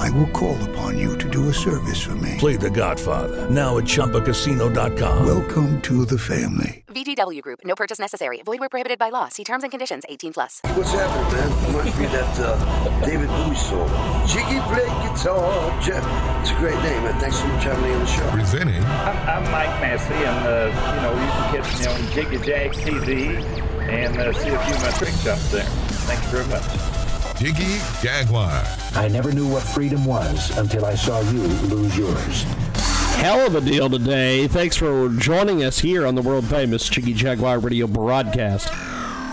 I will call upon you to do a service for me. Play The Godfather now at ChumbaCasino.com. Welcome to the family. VGW Group. No purchase necessary. Void where prohibited by law. See terms and conditions. 18 plus. What's happening, man? I must be that uh, David Bowie song. Jiggy play guitar, Jeff. It's a great name, man. Thanks so much for having me on the show. Presenting. I'm, I'm Mike Massey, and uh, you know you can catch me on Jiggy Jag TV and uh, see a few of my trick shots there. Thank you very much. Jiggy Jaguar. I never knew what freedom was until I saw you lose yours. Hell of a deal today. Thanks for joining us here on the world famous Jiggy Jaguar radio broadcast.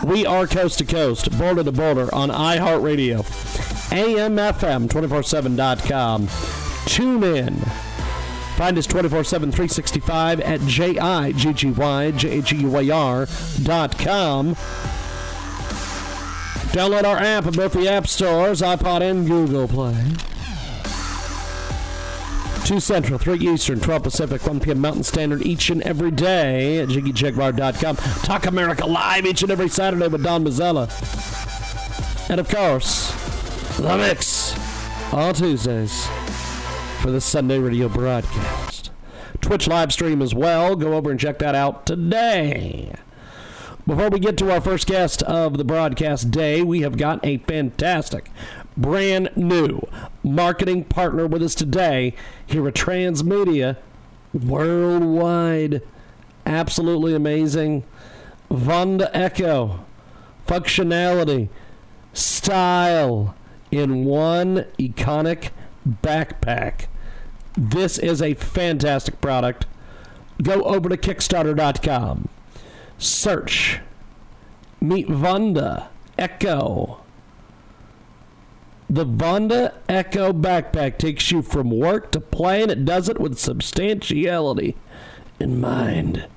We are coast to coast, border to border on iHeartRadio, AMFM247.com. Tune in. Find us 24 7 365 at dot com. Download our app at both the App Stores, iPod, and Google Play. 2 Central, 3 Eastern, 12 Pacific, 1 p.m. Mountain Standard each and every day at JiggyJaguar.com. Talk America Live each and every Saturday with Don Mazzella. And of course, The Mix on Tuesdays for the Sunday radio broadcast. Twitch live stream as well. Go over and check that out today. Before we get to our first guest of the broadcast day, we have got a fantastic, brand new marketing partner with us today here at Transmedia Worldwide. Absolutely amazing. Vonda Echo. Functionality, style in one iconic backpack. This is a fantastic product. Go over to Kickstarter.com. Search. Meet Vonda Echo. The Vonda Echo backpack takes you from work to play, and it does it with substantiality in mind.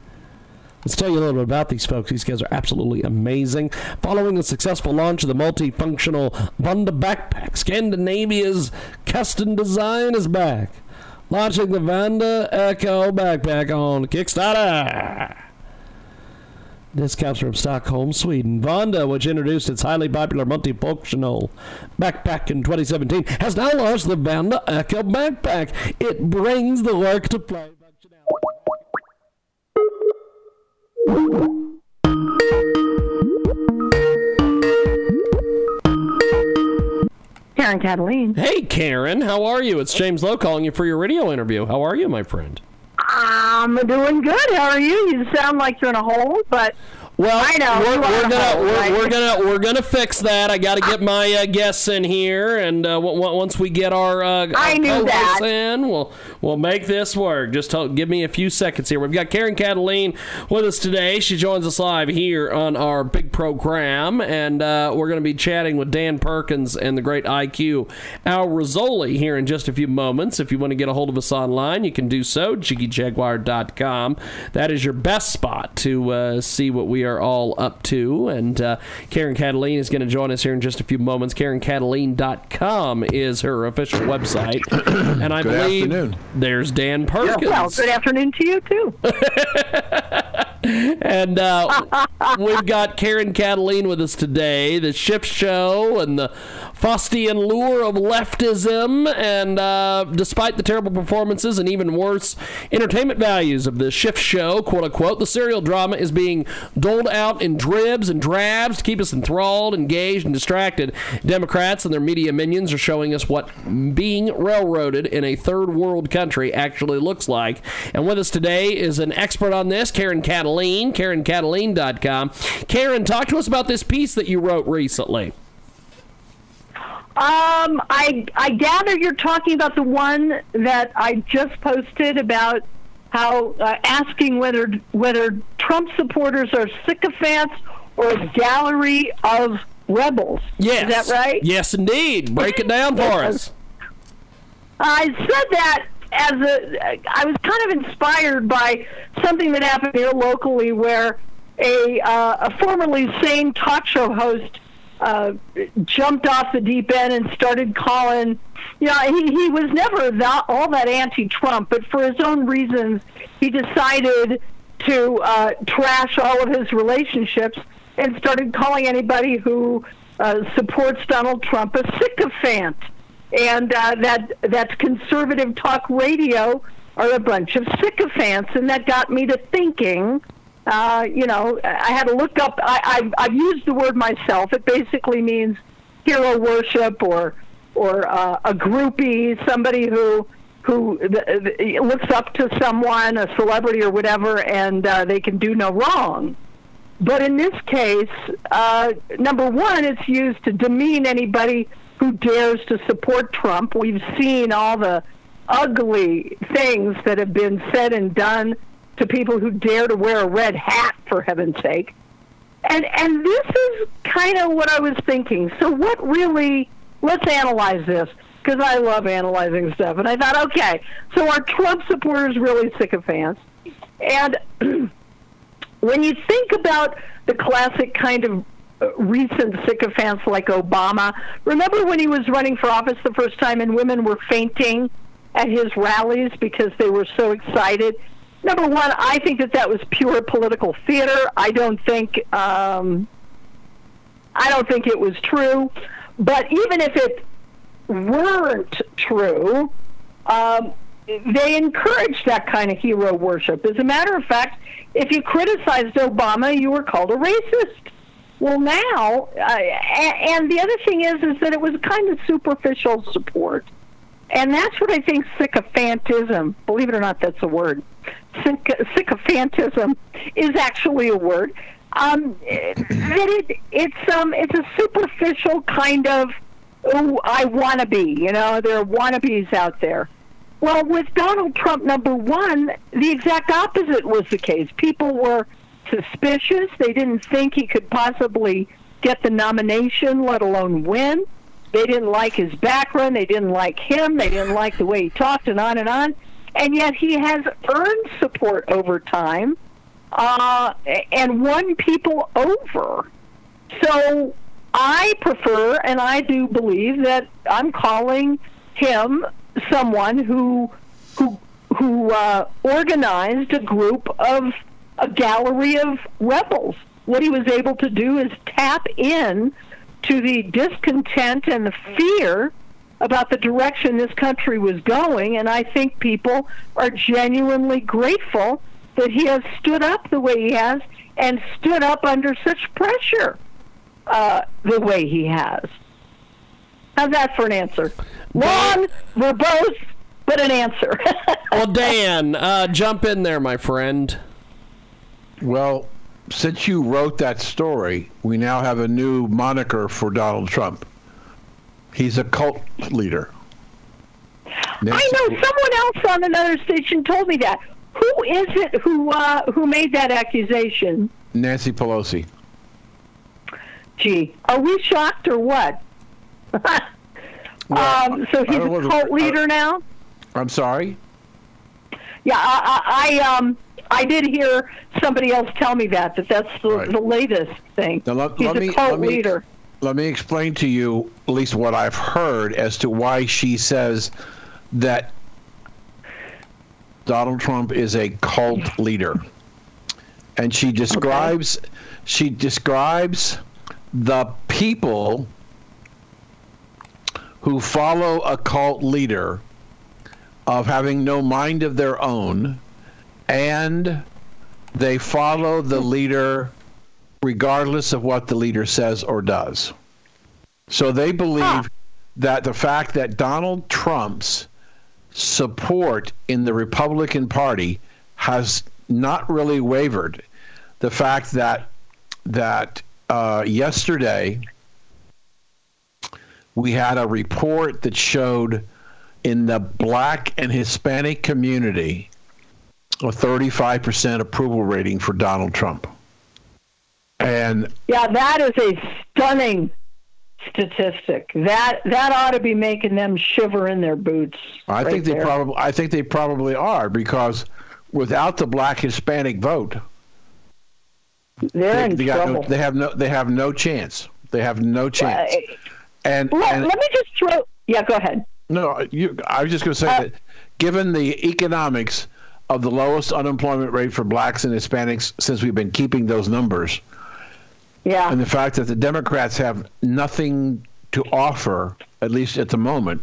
Let's tell you a little bit about these folks. These guys are absolutely amazing. Following the successful launch of the multifunctional Vonda backpack, Scandinavia's custom design is back. Launching the Vonda Echo backpack on Kickstarter. This comes from Stockholm, Sweden. Vonda, which introduced its highly popular multifunctional backpack in 2017, has now launched the Vonda Echo backpack. It brings the work to play Karen Kataline. Hey, Karen, how are you? It's James Lowe calling you for your radio interview. How are you, my friend? I'm doing good. How are you? You sound like you're in a hole, but well, I know we're, we're gonna hole, we're, right? we're, gonna we're gonna fix that. I got to get my uh, guests in here, and uh, w- w- once we get our, uh, I our knew that. in, we'll we'll make this work. Just tell, give me a few seconds here. We've got Karen Kataline with us today. She joins us live here on our big program, and uh, we're going to be chatting with Dan Perkins and the great IQ Al Rassooli here in just a few moments. If you want to get a hold of us online, you can do so. JiggyJaguar.com. That is your best spot to uh, see what we are all up to. And uh, Karen Kataline is going to join us here in just a few moments. KarenKataline.com is her official website. and I Good believe afternoon. there's Dan Perkins. well, good afternoon to you too. and uh, we've got Karen Kataline with us today. The Schiff Show and the Faustian lure of leftism. And uh, despite the terrible performances and even worse entertainment values of the Schiff Show, quote unquote, the serial drama is being doled out in dribs and drabs to keep us enthralled, engaged, and distracted. Democrats and their media minions are showing us what being railroaded in a third world country actually looks like. And with us today is an expert on this, Karen Kataline, KarenKataline.com. Karen, talk to us about this piece that you wrote recently. Um, I I gather you're talking about the one that I just posted about how uh, asking whether whether Trump supporters are sycophants or a gallery of rebels. Yes. Is that right? Yes, indeed. Break it down for us. I said that as a, I was kind of inspired by something that happened here locally, where a uh, a formerly sane talk show host uh, jumped off the deep end and started calling. You know, he he was never that, all that anti-Trump, but for his own reasons, he decided to uh, trash all of his relationships and started calling anybody who uh, supports Donald Trump a sycophant, and uh, that that conservative talk radio are a bunch of sycophants, and that got me to thinking. Uh, you know, I had to look up. I, I've, I've used the word myself. It basically means hero worship or or uh, a groupie, somebody who who th- th- looks up to someone, a celebrity or whatever, and uh, they can do no wrong. But in this case, uh, number one, it's used to demean anybody who dares to support Trump. We've seen all the ugly things that have been said and done to people who dare to wear a red hat, for heaven's sake. And and this is kind of what I was thinking. So what really? Let's analyze this because I love analyzing stuff. And I thought, okay, so are Trump supporters really sycophants? And when you think about the classic kind of uh, recent sycophants like Obama, remember when he was running for office the first time and women were fainting at his rallies because they were so excited? Number one, I think that that was pure political theater. I don't think um, I don't think it was true. But even if it weren't true, um, they encouraged that kind of hero worship. As a matter of fact, if you criticized Obama, you were called a racist. Well, now, uh, and the other thing is, is that it was kind of superficial support, and that's what I think sycophantism. Believe it or not, that's a word. Sycophantism is actually a word. Um, that it, it's um, it's a superficial kind of oh, I want to be. You know, there are wannabes out there. Well, with Donald Trump, number one, the exact opposite was the case. People were suspicious. They didn't think he could possibly get the nomination, let alone win. They didn't like his background. They didn't like him. They didn't like the way he talked, and on and on. And yet he has earned support over time uh, and won people over. So I prefer, and I do believe that I'm calling him someone who who who uh, organized a group of a gallery of rebels. What he was able to do is tap in to the discontent and the fear about the direction this country was going, and I think people are genuinely grateful that he has stood up the way he has and stood up under such pressure uh, the way he has. How's that for an answer? Long, verbose, but an answer. well, Dan, uh, jump in there, my friend. Well, since you wrote that story, we now have a new moniker for Donald Trump. He's a cult leader. Nancy, I know someone else on another station told me that. Who is it who uh, who made that accusation? Nancy Pelosi. Gee, are we shocked or what? well, um, so he's a cult leader now. I'm sorry. Yeah, I, I, um I did hear somebody else tell me that that that's the, right. the latest thing. Now, let, he's let a me, cult let me, leader. Let me explain to you at least what I've heard as to why she says that Donald Trump is a cult leader. And she describes okay. she describes the people who follow a cult leader of having no mind of their own and they follow the leader regardless of what the leader says or does. So they believe huh. that the fact that Donald Trump's support in the Republican Party has not really wavered. The fact that that uh, yesterday we had a report that showed in the black and Hispanic community a 35% approval rating for Donald Trump. And yeah, that is a stunning, statistic. That that ought to be making them shiver in their boots. I right think they there. probably I think they probably are because without the black Hispanic vote, they're they, in they trouble. no, they have no they have no chance. They have no chance. Uh, And, let, and let me just throw. Yeah, go ahead. No, you, I was just going to say Uh, that given the economics of the lowest unemployment rate for blacks and Hispanics since we've been keeping those numbers, Yeah. and the fact that the Democrats have nothing to offer, at least at the moment,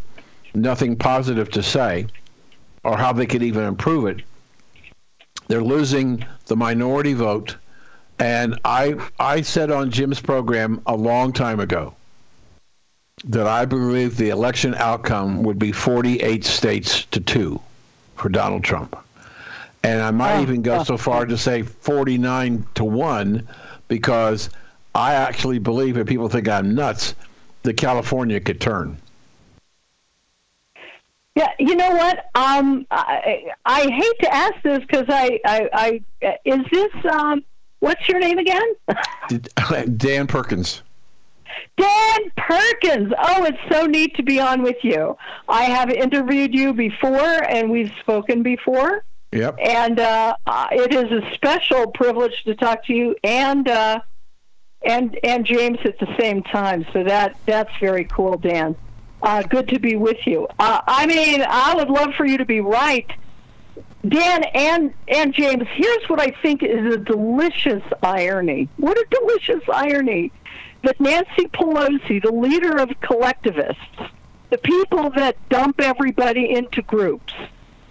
nothing positive to say, or how they could even improve it. They're losing the minority vote, and I I said on Jim's program a long time ago that I believe the election outcome would be 48 states to two for Donald Trump. And I might Oh, even go oh, so far to say 49 to 1 because I actually believe, if people think I'm nuts, that California could turn. Yeah, you know what? Um, I, I hate to ask this because I, I, I, is this um, what's your name again? Dan Perkins. Dan Perkins. Oh, it's so neat to be on with you. I have interviewed you before, and we've spoken before, Yep. and uh, uh, it is a special privilege to talk to you and uh, and and James at the same time. So that that's very cool, Dan. Uh, good to be with you. Uh, I mean, I would love for you to be right. Dan and and James, here's what I think is a delicious irony. What a delicious irony that Nancy Pelosi, the leader of collectivists, the people that dump everybody into groups,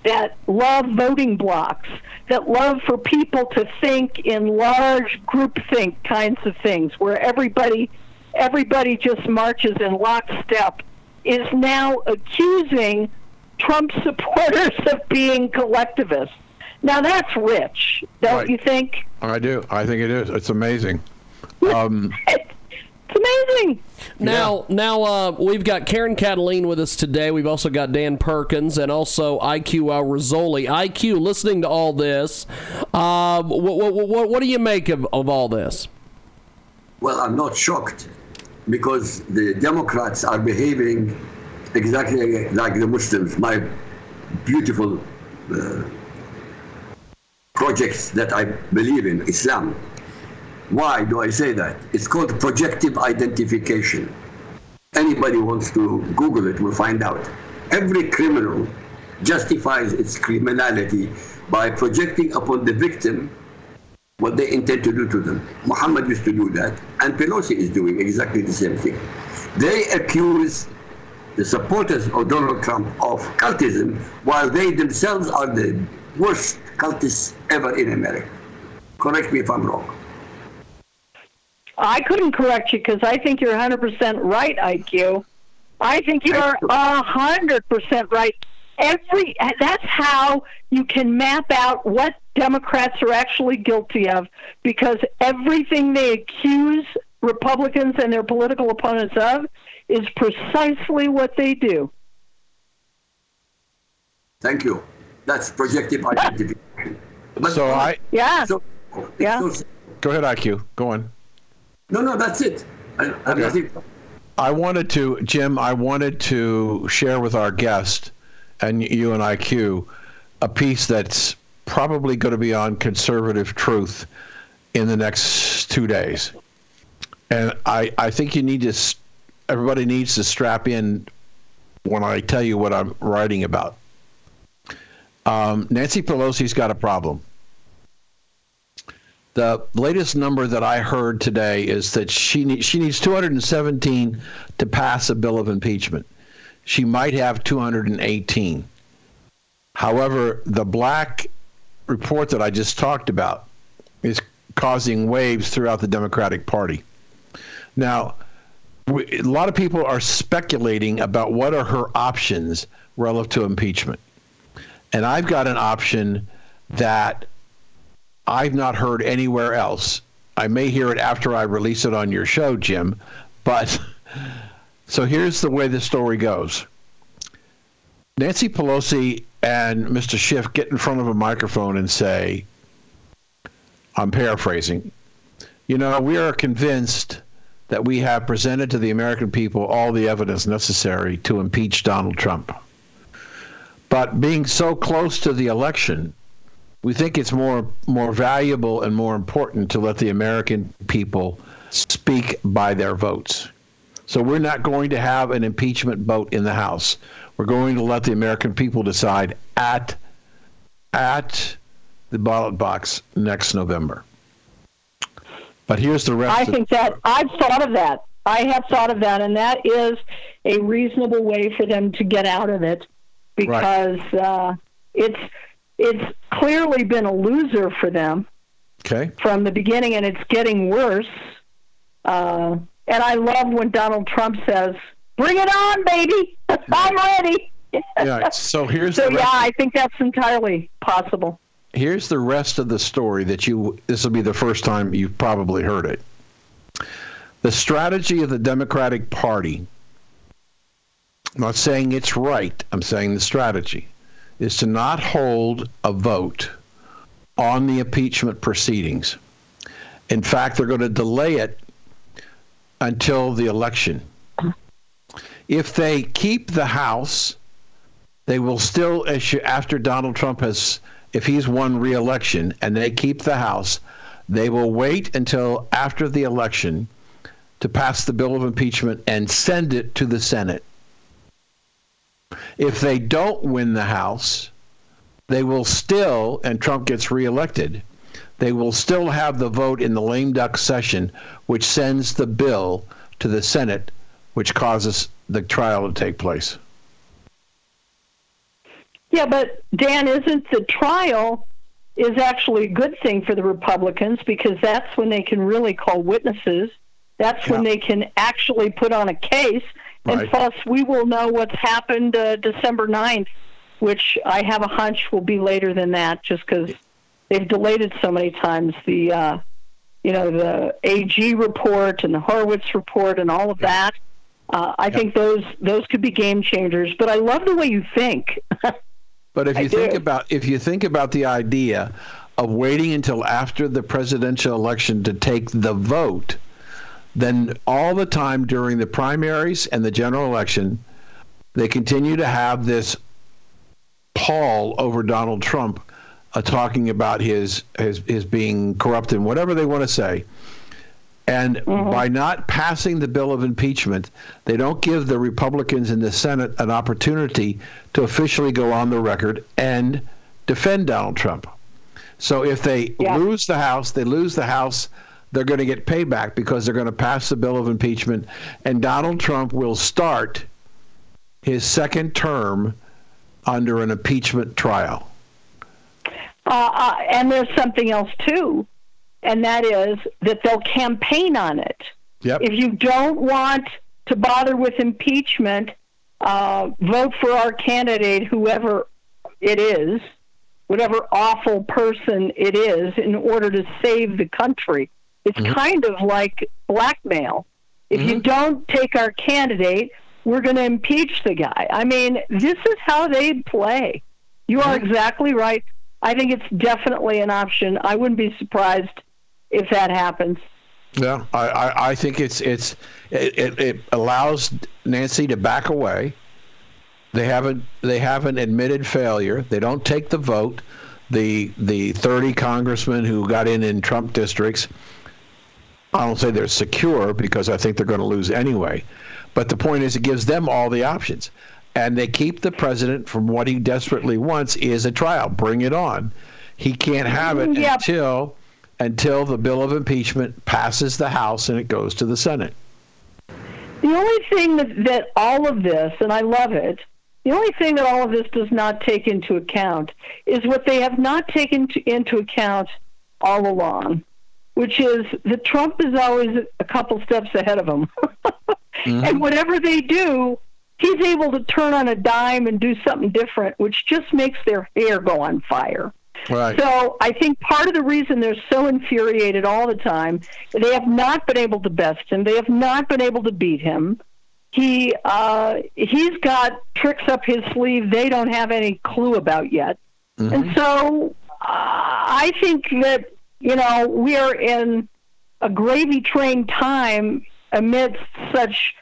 that love voting blocks, that love for people to think in large groupthink kinds of things, where everybody everybody just marches in lockstep, is now accusing Trump supporters of being collectivists. Now that's rich, don't Right. you think? I do. I think it is. It's amazing. Um, It's, it's amazing. Now, now uh, we've got Karen Kataline with us today. We've also got Dan Perkins and also IQ Al Rassooli. IQ, listening to all this, uh, what, what, what, what do you make of, of all this? Well, I'm not shocked because the Democrats are behaving exactly like the Muslims. My beautiful uh, projects that I believe in, Islam. Why do I say that? It's called projective identification. Anybody wants to Google it will find out. Every criminal justifies its criminality by projecting upon the victim what they intend to do to them. Muhammad used to do that, and Pelosi is doing exactly the same thing. They accuse the supporters of Donald Trump of cultism, while they themselves are the worst cultists ever in America. Correct me if I'm wrong. I couldn't correct you because I think you're 100% right, IQ. I think you are 100% right. Every that's how you can map out what Democrats are actually guilty of because everything they accuse Republicans and their political opponents of is precisely what they do. Thank you. That's projective identification. So I Yeah. so, Yeah. so- go ahead, IQ. Go on. No, no, that's it. I, Okay. nothing. I wanted to, Jim, I wanted to share with our guest and you and IQ a piece that's probably going to be on conservative truth in the next two days. And I, I think you need to, everybody needs to strap in when I tell you what I'm writing about. Um, Nancy Pelosi's got a problem. The latest number that I heard today is that she need, she needs 217 to pass a bill of impeachment. She might have 218. However, the black report that I just talked about is causing waves throughout the Democratic Party. Now, we, a lot of people are speculating about what are her options relative to impeachment. And I've got an option that I've not heard anywhere else. I may hear it after I release it on your show, Jim. But so here's the way the story goes Nancy Pelosi and Mr. Schiff get in front of a microphone and say, I'm paraphrasing, you know, we are convinced that we have presented to the American people all the evidence necessary to impeach Donald Trump. But being so close to the election, we think it's more more valuable and more important to let the American people speak by their votes. So we're not going to have an impeachment vote in the House. We're going to let the American people decide at at the ballot box next November. But here's the rest. I think that I've thought of that. I have thought of that, and that is a reasonable way for them to get out of it because uh, it's it's clearly been a loser for them okay. from the beginning, and it's getting worse. Uh, and I love when Donald Trump says, "Bring it on, baby! I'm ready." Yeah. So here's So yeah, I think that's entirely possible. here's the rest of the story that you. This will be the first time you've probably heard it. The strategy of the Democratic Party. I'm not saying it's right. I'm saying the strategy is to not hold a vote on the impeachment proceedings. In fact, they're going to delay it until the election. If they keep the House, they will still issue after Donald Trump has, if he's won re-election and they keep the House, they will wait until after the election to pass the bill of impeachment and send it to the Senate. If they don't win the House, they will still, and Trump gets reelected, they will still have the vote in the lame duck session, which sends the bill to the Senate, which causes the trial to take place. Yeah, but Dan, isn't the trial is actually a good thing for the Republicans because that's when they can really call witnesses. That's when they can actually put on a case. And plus, we will know what's happened uh, December 9th, which I have a hunch will be later than that just because they've delayed it so many times. The, uh, you know, the AG report and the Horowitz report and all of that. Uh, I think those those could be game changers. But I love the way you think. But if I you think do. about if you think about the idea of waiting until after the presidential election to take the vote, then all the time during the primaries and the general election, they continue to have this pall over Donald Trump, uh, talking about his his his being corrupt and whatever they want to say. And by not passing the bill of impeachment, they don't give the Republicans in the Senate an opportunity to officially go on the record and defend Donald Trump. So if they Yeah. lose the House, they lose the House, they're going to get payback because they're going to pass the bill of impeachment, and Donald Trump will start his second term under an impeachment trial. Uh, uh, and there's something else too, and that is that they'll campaign on it. Yep. If you don't want to bother with impeachment, uh, vote for our candidate, whoever it is, whatever awful person it is, in order to save the country. It's mm-hmm. kind of like blackmail. If you mm-hmm. don't take our candidate, we're going to impeach the guy. I mean, this is how they play. You are mm-hmm. exactly right. I think it's definitely an option. I wouldn't be surprised if that happens. Yeah, I, I, I think it's it's it, it, it allows Nancy to back away. They haven't they haven't admitted failure. They don't take the vote. The the 30 congressmen who got in in Trump districts, I don't say they're secure because I think they're going to lose anyway. But the point is, it gives them all the options, and they keep the president from what he desperately wants is a trial. Bring it on. He can't have it Yep. until until the bill of impeachment passes the House and it goes to the Senate. The only thing that, that all of this, and I love it, the only thing that all of this does not take into account is what they have not taken to, into account all along, which is that Trump is always a couple steps ahead of them. And whatever they do, he's able to turn on a dime and do something different, which just makes their hair go on fire. Right. So I think part of the reason they're so infuriated all the time, they have not been able to best him. They have not been able to beat him. He uh, he's got tricks up his sleeve they don't have any clue about yet, and so uh, I think that you know we are in a gravy train time amidst such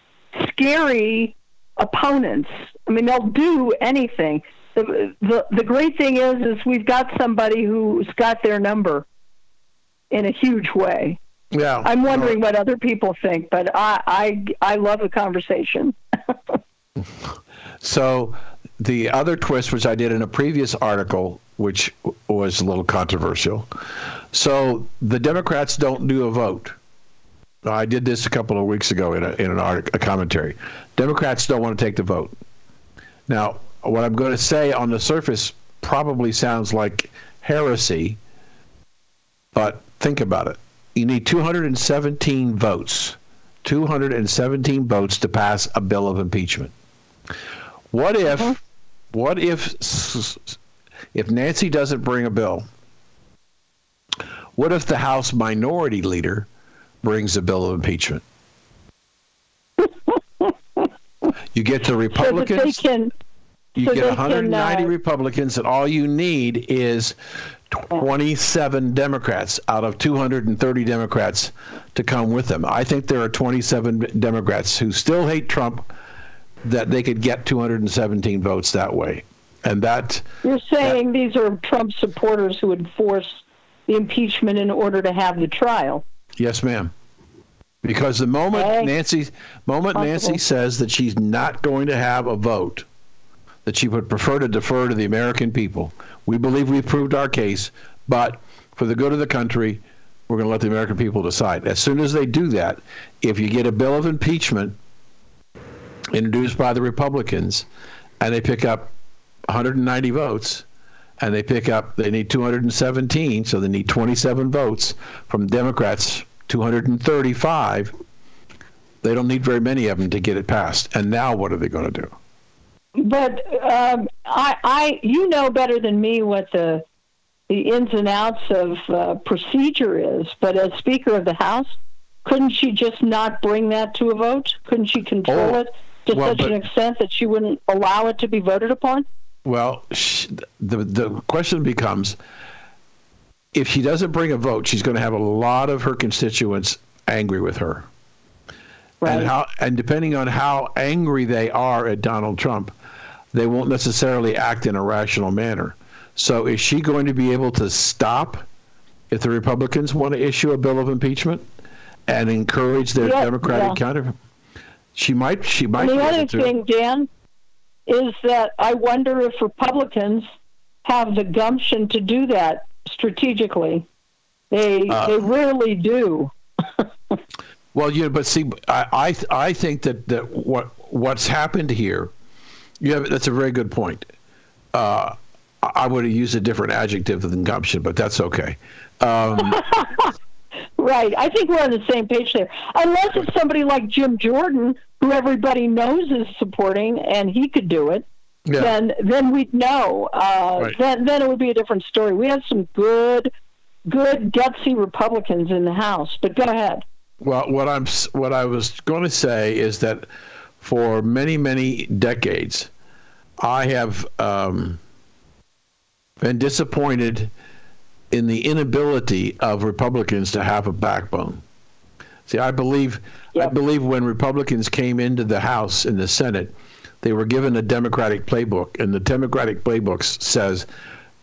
scary opponents. I mean, they'll do anything. The, the the great thing is, is we've got somebody who's got their number in a huge way. Yeah, I'm wondering what other people think, but I I, I love the conversation. So the other twist, which I did in a previous article, which was a little controversial. So the Democrats don't do a vote. I did this a couple of weeks ago in, a, in an article, a commentary. Democrats don't want to take the vote. Now, what I'm going to say on the surface probably sounds like heresy, but think about it. You need 217 votes, 217 votes to pass a bill of impeachment. What if, mm-hmm. what if, if Nancy doesn't bring a bill? What if the House Minority Leader brings a bill of impeachment? you get the Republicans. So that can, you so get 190 can, uh, Republicans, and all you need is 27 Democrats out of 230 Democrats to come with them. I think there are 27 Democrats who still hate Trump that they could get 217 votes that way. And that You're saying these are Trump supporters who would force the impeachment in order to have the trial. Yes, ma'am. Because the moment. Nancy moment Nancy says that she's not going to have a vote, that she would prefer to defer to the American people. We believe we've proved our case, but for the good of the country, we're going to let the American people decide. As soon as they do that, if you get a bill of impeachment introduced by the Republicans and they pick up 190 votes and they pick up they need 217 so they need 27 votes from Democrats 235 they don't need very many of them to get it passed and now what are they going to do But um, I, I, you know better than me what the the ins and outs of uh, procedure is. But as Speaker of the House, couldn't she just not bring that to a vote? Couldn't she control Oh, it to well, such but- an extent that she wouldn't allow it to be voted upon? Well sh- the the question becomes if she doesn't bring a vote she's going to have a lot of her constituents angry with her Right. and how and depending on how angry they are at Donald Trump, they won't necessarily act in a rational manner. So is she going to be able to stop if the Republicans want to issue a bill of impeachment and encourage their Yeah, Democratic yeah. counter? She might. She might. And the other thing, Dan, is that I wonder if Republicans have the gumption to do that strategically. They Uh, they rarely do. Well, yeah, but see, I I, I think that, that what what's happened here, you have that's a very good point. Uh, I I would have used a different adjective than gumption, but that's okay. Um, Right. I think we're on the same page there. Unless it's somebody like Jim Jordan, who everybody knows is supporting, and he could do it. Yeah. Then, then we'd know. Uh, Right. Then, then it would be a different story. We have some good, good gutsy Republicans in the House. But go ahead. Well, what I'm what I was going to say is that for many many decades, I have um, been disappointed in the inability of Republicans to have a backbone. See, I believe I believe when Republicans came into the House and the Senate, they were given a Democratic playbook, and the Democratic playbook says.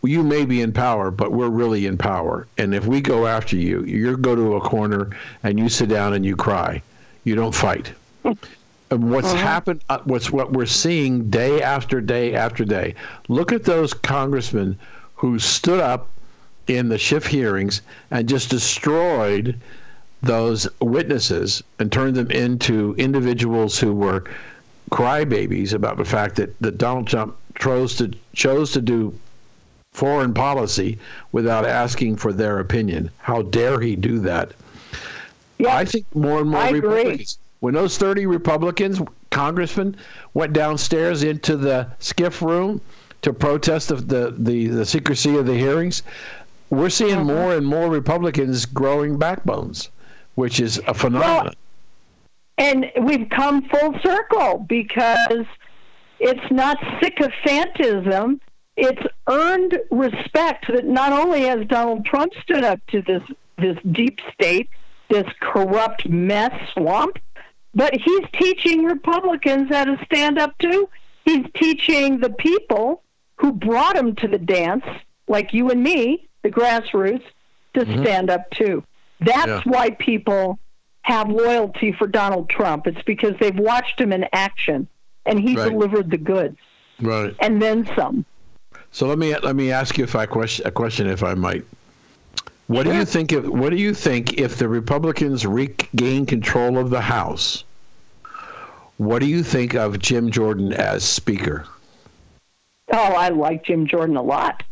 You may be in power, but we're really in power. And if we go after you, you go to a corner and you sit down and you cry. You don't fight. And what's happened, uh, what's what we're seeing day after day after day. Look at those congressmen who stood up in the Schiff hearings and just destroyed those witnesses and turned them into individuals who were crybabies about the fact that, that Donald Trump chose to chose to do foreign policy without asking for their opinion. How dare he do that? Yeah. I think more and more I agree. Republicans. When those 30 Republicans, congressmen, went downstairs into the SCIF room to protest the, the, the, the secrecy of the hearings, we're seeing Uh-huh. more and more Republicans growing backbones, which is a phenomenon. And we've come full circle because it's not sycophantism. It's earned respect that not only has Donald Trump stood up to this this deep state, this corrupt mess swamp, but he's teaching Republicans how to stand up to. He's teaching the people who brought him to the dance, like you and me, the grassroots, to mm-hmm. stand up too. That's Yeah. why people have loyalty for Donald Trump. It's because they've watched him in action and he Right. delivered the goods Right. and then some. So let me let me ask you if I question a question if I might. What do you think of what do you think if the Republicans regain control of the House? What do you think of Jim Jordan as Speaker? Oh, I like Jim Jordan a lot.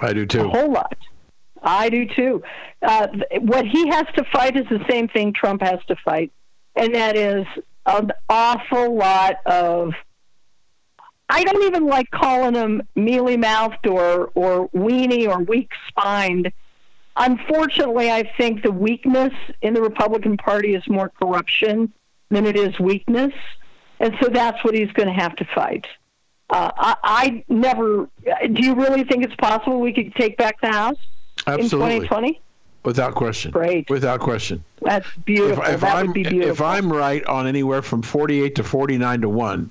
I do too. a whole lot. I do too. Uh, what he has to fight is the same thing Trump has to fight, and that is an awful lot of. I don't even like calling him mealy mouthed or or weenie or weak spined. Unfortunately, I think the weakness in the Republican Party is more corruption than it is weakness, and so that's what he's going to have to fight. Uh, I, I never. Do you really think it's possible we could take back the House Absolutely. in 2020? Without question. Great. Without question. That's If, beautiful. if that I'm would be beautiful. if I'm right on anywhere from 48 to 49 to 1,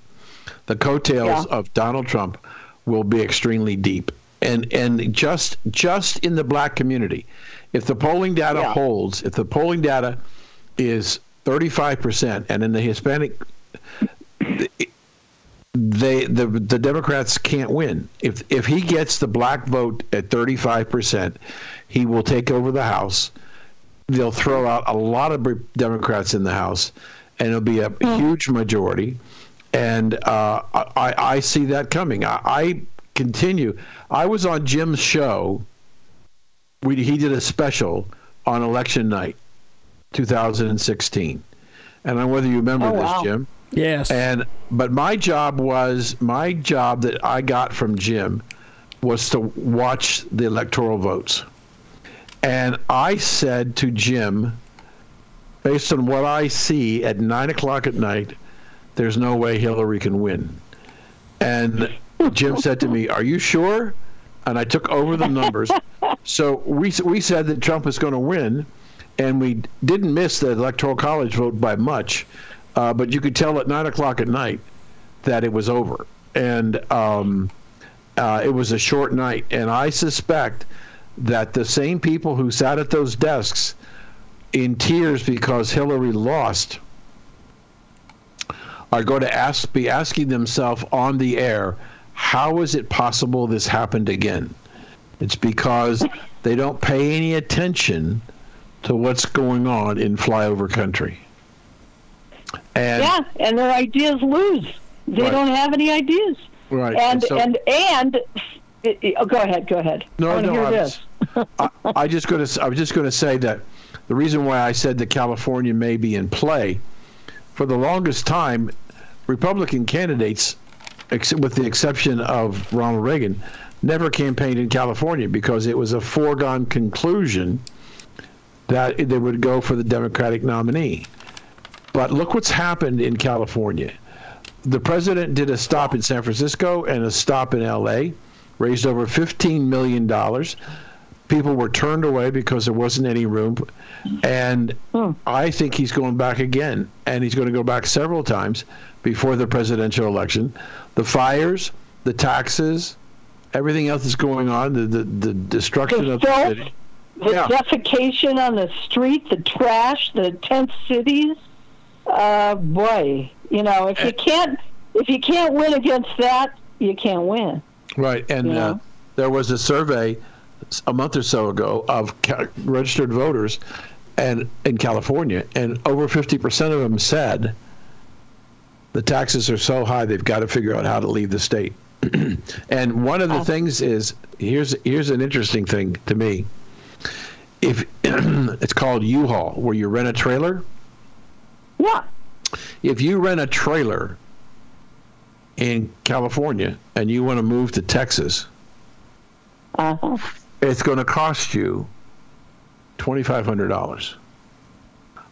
the coattails Yeah. of Donald Trump will be extremely deep. And and just just in the black community. If the polling data Yeah. holds, if the polling data is 35% and in the Hispanic they the the Democrats can't win. If if he gets the black vote at 35%, he will take over the House. They'll throw out a lot of Democrats in the House, and it'll be a huge majority. And uh, I I see that coming. I, I continue. I was on Jim's show. We he did a special on election night, 2016. And I don't whether you remember Oh, this, wow. Jim. Yes. And but my job was my job that I got from Jim was to watch the electoral votes. And I said to Jim, based on what I see at nine o'clock at night, there's no way Hillary can win. And Jim said to me, "Are you sure?" And I took over the numbers. so we we said that Trump was going to win, and we didn't miss the electoral college vote by much. Uh, but you could tell at nine o'clock at night that it was over, and um, uh, it was a short night. And I suspect that the same people who sat at those desks in tears because Hillary lost are going to ask, be asking themselves on the air, how is it possible this happened again? It's because they don't pay any attention to what's going on in flyover country. And yeah, and their ideas lose. They Right. don't have any ideas. right, And so- and and oh, go ahead, go ahead. I No, wanna no, hear I was, I, I just going to. I was just going to say that the reason why I said that California may be in play, for the longest time, Republican candidates, ex- with the exception of Ronald Reagan, never campaigned in California because it was a foregone conclusion that they would go for the Democratic nominee. But look what's happened in California. The president did a stop in San Francisco and a stop in LA, raised over $15 million. People were turned away because there wasn't any room. And hmm. I think he's going back again. And he's going to go back several times before the presidential election. The fires, the taxes, everything else that's going on, the, the, the destruction The of the city. the Yeah. defecation on the street, the trash, the tent cities. Uh, boy, you know, if Eh. you can't if you can't win against that, you can't win. Right, and Yeah. uh, there was a survey a month or so ago of ca- registered voters, and in California, and over fifty percent of them said the taxes are so high they've got to figure out how to leave the state. and one of the things is here's here's an interesting thing to me. If it's called U-Haul, where you rent a trailer, Yeah. if you rent a trailer in California and you want to move to Texas, Uh-huh. it's going to cost you $2,500.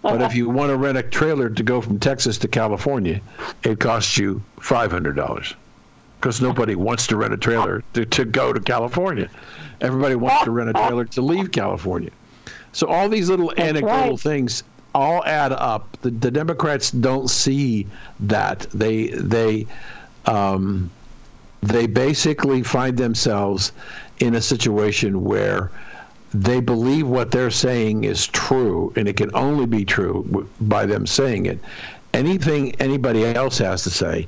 But if you want to rent a trailer to go from Texas to California, it costs you $500. Because nobody wants to rent a trailer to, to go to California. Everybody wants to rent a trailer to leave California. So all these little anecdotal right. things, all add up. The, the Democrats don't see that. They they um, they basically find themselves in a situation where they believe what they're saying is true, and it can only be true by them saying it. Anything anybody else has to say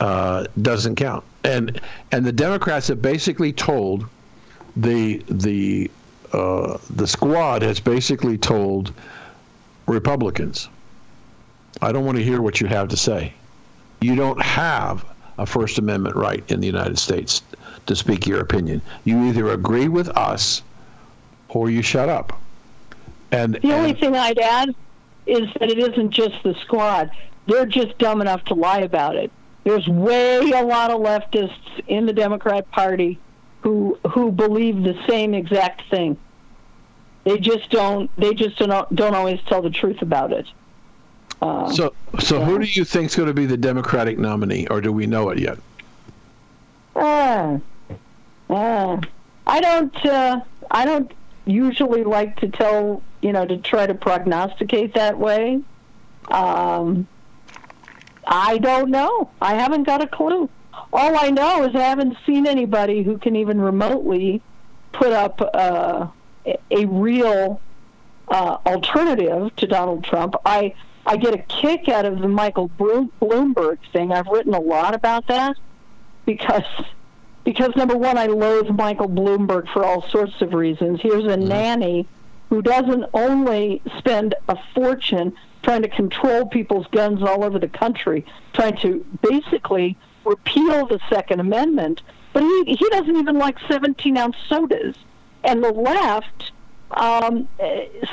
uh, doesn't count. And and the Democrats have basically told the the uh, the squad has basically told Republicans, I don't want to hear what you have to say. You don't have a First Amendment right in the United States to speak your opinion. You either agree with us or you shut up. And The only and- thing I'd add is that it isn't just the squad. They're just dumb enough to lie about it. There's way a lot of leftists in the Democrat Party who who believe the same exact thing. They just don't. They just don't don't always tell the truth about it. Uh, so so who do you think's going to be the Democratic nominee, or do we know it yet? Uh, uh, I don't. Uh, I don't usually like to tell. You know, to try to prognosticate that way. Um, I don't know. I haven't got a clue. All I know is I haven't seen anybody who can even remotely put up uh, a, a real uh, alternative to Donald Trump. I I get a kick out of the Michael Bloomberg thing. I've written a lot about that because because number one, I loathe Michael Bloomberg for all sorts of reasons. Here's a nanny who doesn't only spend a fortune trying to control people's guns all over the country, trying to basically repeal the Second Amendment, but he he doesn't even like 17 ounce sodas. And the left um,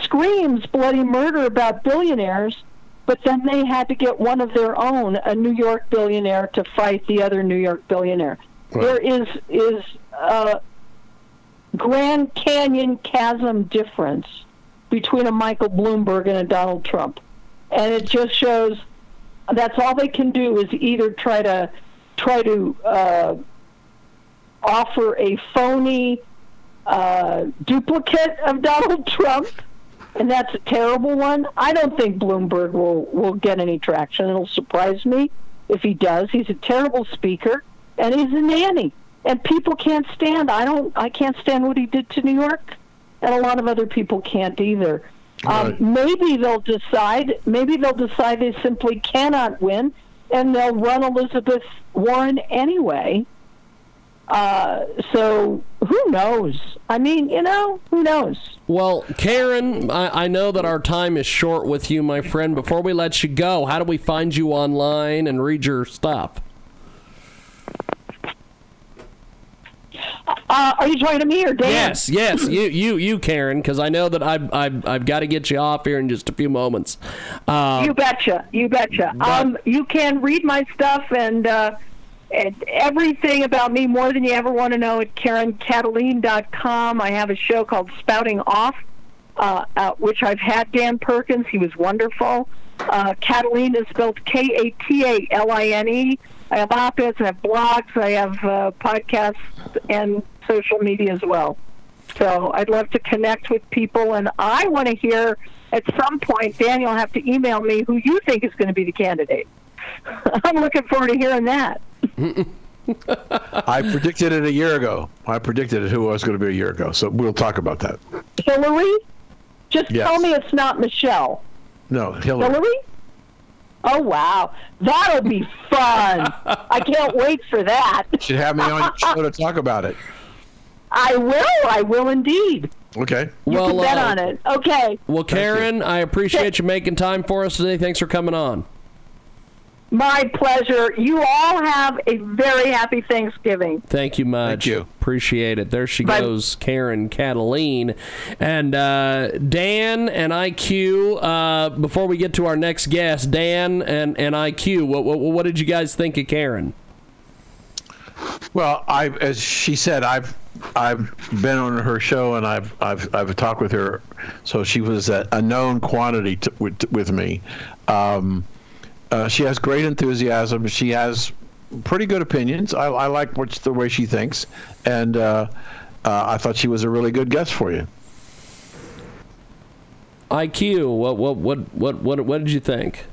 screams bloody murder about billionaires, but then they had to get one of their own, a New York billionaire, to fight the other New York billionaire. There is is a Grand Canyon chasm difference between a Michael Bloomberg and a Donald Trump, and it just shows that's all they can do is either try to try to uh, offer a phony uh, duplicate of Donald Trump, and that's a terrible one. I don't think Bloomberg will will get any traction. It'll surprise me if he does. He's a terrible speaker, and he's a nanny, and people can't stand. I don't. I can't stand what he did to New York, and a lot of other people can't either. Um, maybe they'll decide. Maybe they'll decide they simply cannot win, and they'll run Elizabeth Warren anyway. Uh, so who knows? I mean, you know, who knows? Well, Karen, I, I know that our time is short with you, my friend. Before we let you go, how do we find you online and read your stuff? Uh, are you talking to me or Dan? Yes, yes, you, you, you, Karen, because I know that I've, I've, I've got to get you off here in just a few moments. Uh, You betcha. You betcha. Um, you can read my stuff and, uh, and everything about me more than you ever want to know at KarenKataline.com. I have a show called Spouting Off, uh, uh, which I've had Dan Perkins. He was wonderful. Uh, Kataline is spelled K A T A L I N E. I have op-eds, I have blogs, I have uh, podcasts, and social media as well. So I'd love to connect with people, and I want to hear at some point, Dan, you'll have to email me who you think is going to be the candidate. I'm looking forward to hearing that. I predicted it a year ago. I predicted it who was going to be a year ago. So we'll talk about that. Hillary? Just Yes. tell me it's not Michelle. No, Hillary. Hillary? Oh, wow. That'll be fun. I can't wait for that. Should have me on your show to talk about it. I will. I will indeed. Okay. You Well, can bet uh, on it. Okay. well, Karen, I appreciate you making time for us today. Thanks for coming on. My pleasure. You all have a very happy Thanksgiving. Thank you much. Thank you. Appreciate it. There she Bye. goes, Karen Kataline. And uh, Dan and IQ, uh, before we get to our next guest, Dan and, and IQ, what, what, what did you guys think of Karen? Well, I, as she said, I've I've been on her show and I've I've I've talked with her, so she was a, a known quantity to, with with me. Um, uh, she has great enthusiasm. She has pretty good opinions. I, I like what's the way she thinks, and uh, uh, I thought she was a really good guest for you. IQ. What what what what what what did you think?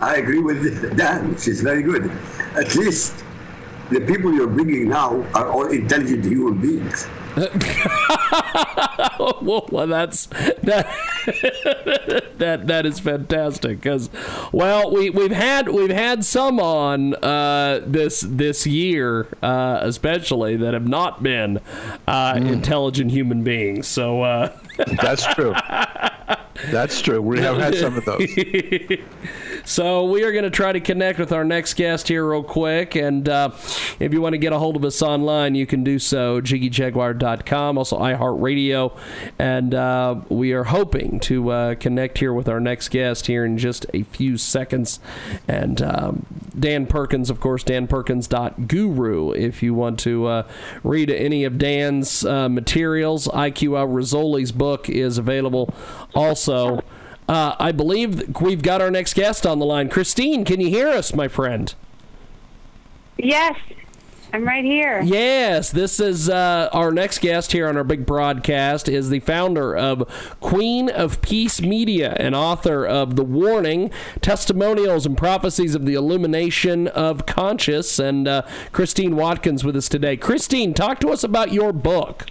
I agree with Dan. She's very good. At least the people you're bringing now are all intelligent human beings. well, well, that's that that that is fantastic because well we we've had we've had some on uh, this this year uh, especially that have not been uh, Mm. intelligent human beings so uh, That's true. That's true. We have had some of those. So we are going to try to connect with our next guest here real quick, and uh, if you want to get a hold of us online, you can do so jiggyjaguar.com, also iHeartRadio, and uh, we are hoping to uh, connect here with our next guest here in just a few seconds. And um, Dan Perkins, of course, danperkins.guru. If you want to uh, read any of Dan's uh, materials, IQ Al Rassooli's book is available also. Uh, I believe we've got our next guest on the line. Christine, can you hear us, my friend? Yes, I'm right here. Yes, this is uh, our next guest here on our big broadcast is the founder of Queen of Peace Media and author of The Warning, Testimonials and Prophecies of the Illumination of Conscious. And uh, Christine Watkins with us today. Christine, talk to us about your book.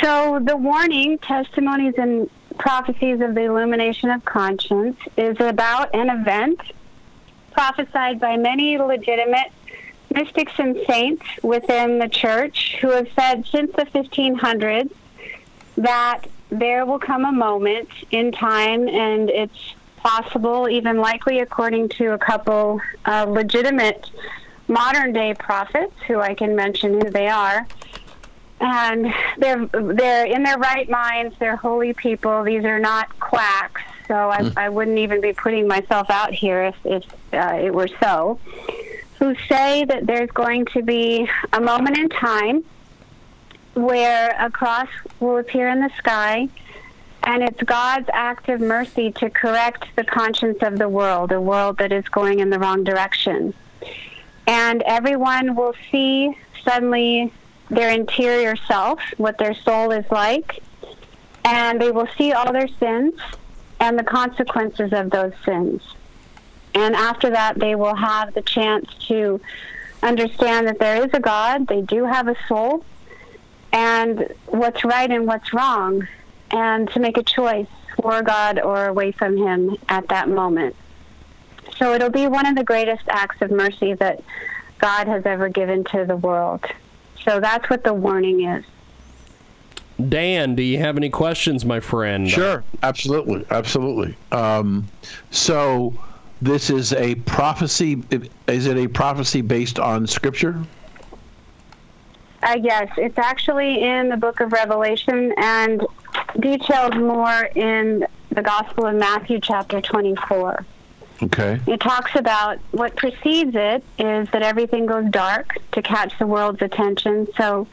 So, the warning, testimonies and prophecies of the illumination of conscience, is about an event prophesied by many legitimate mystics and saints within the church who have said since the 1500s that there will come a moment in time, and it's possible, even likely, according to a couple uh, legitimate modern day prophets who I can mention who they are and they're they're in their right minds. They're holy people. These are not quacks. So I, I wouldn't even be putting myself out here if if uh, it were so. Who say that there's going to be a moment in time where a cross will appear in the sky, and it's God's act of mercy to correct the conscience of the world, a world that is going in the wrong direction. And everyone will see suddenly their interior self, what their soul is like, and they will see all their sins and the consequences of those sins. And after that, they will have the chance to understand that there is a God, they do have a soul, and what's right and what's wrong, and to make a choice for God or away from Him at that moment. So it'll be one of the greatest acts of mercy that God has ever given to the world. So that's what the warning is. Dan, do you have any questions, my friend? Sure, absolutely, absolutely. Um, so, this is a prophecy. Is it a prophecy based on scripture? Uh, yes, it's actually in the book of Revelation and detailed more in the Gospel of Matthew, chapter 24. Okay. It talks about what precedes it is that everything goes dark to catch the world's attention. So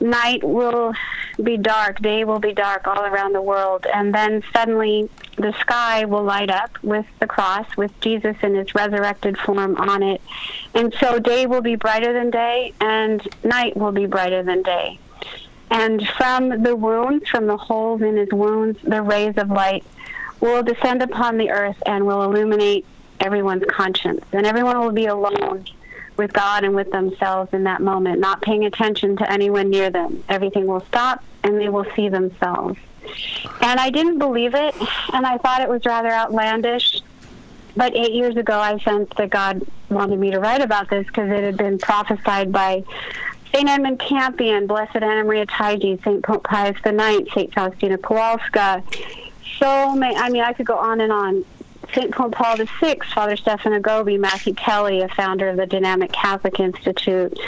night will be dark, day will be dark all around the world, and then suddenly the sky will light up with the cross, with Jesus in his resurrected form on it. And so day will be brighter than day, and night will be brighter than day. And from the wounds, from the holes in his wounds, the rays of light will descend upon the earth and will illuminate everyone's conscience. And everyone will be alone with God and with themselves in that moment, not paying attention to anyone near them. Everything will stop and they will see themselves. And I didn't believe it, and I thought it was rather outlandish. But eight years ago, I sensed that God wanted me to write about this because it had been prophesied by St. Edmund Campion, Blessed Anna Maria Taigi, St. Pope Pius IX, St. Faustina Kowalska. So many, I mean, I could go on and on. St. Paul VI, Father Stefano Gobbi, Matthew Kelly, a founder of the Dynamic Catholic Institute,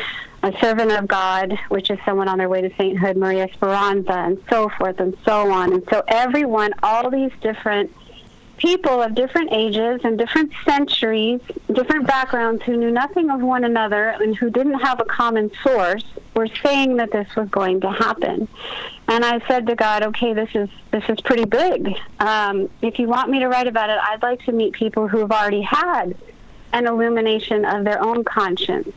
a servant of God, which is someone on their way to sainthood, Maria Speranza, and so forth and so on. And so everyone, all these different people of different ages and different centuries, different backgrounds who knew nothing of one another and who didn't have a common source were saying that this was going to happen. And I said to God, okay, this is this is pretty big. Um, if you want me to write about it, I'd like to meet people who have already had an illumination of their own conscience.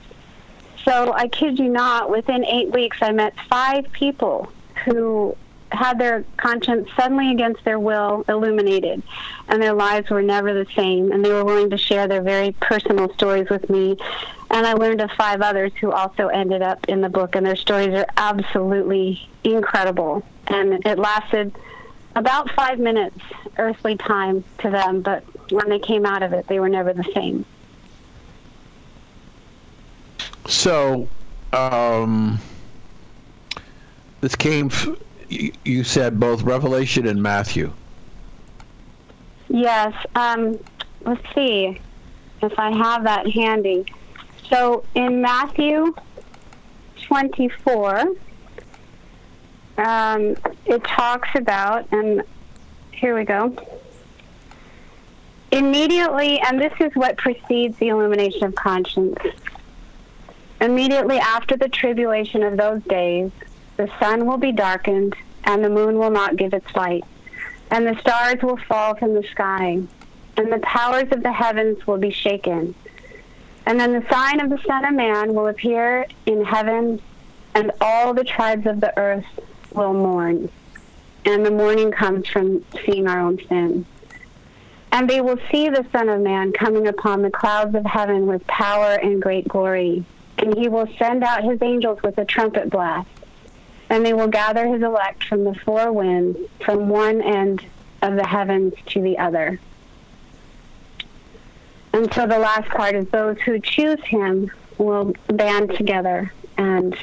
So I kid you not, within eight weeks, I met five people who had their conscience suddenly against their will illuminated, and their lives were never the same. And they were willing to share their very personal stories with me. And I learned of five others who also ended up in the book, and their stories are absolutely incredible. And it lasted about five minutes earthly time to them, but when they came out of it, they were never the same. So, um, this came, f- you said both Revelation and Matthew. Yes. Um, let's see if I have that handy. So in Matthew 24, um, it talks about, and here we go. Immediately, and this is what precedes the illumination of conscience. Immediately after the tribulation of those days, the sun will be darkened, and the moon will not give its light, and the stars will fall from the sky, and the powers of the heavens will be shaken. And then the sign of the Son of Man will appear in heaven, and all the tribes of the earth will mourn. And the mourning comes from seeing our own sin. And they will see the Son of Man coming upon the clouds of heaven with power and great glory. And he will send out his angels with a trumpet blast. And they will gather his elect from the four winds, from one end of the heavens to the other. And so the last part is those who choose him will band together and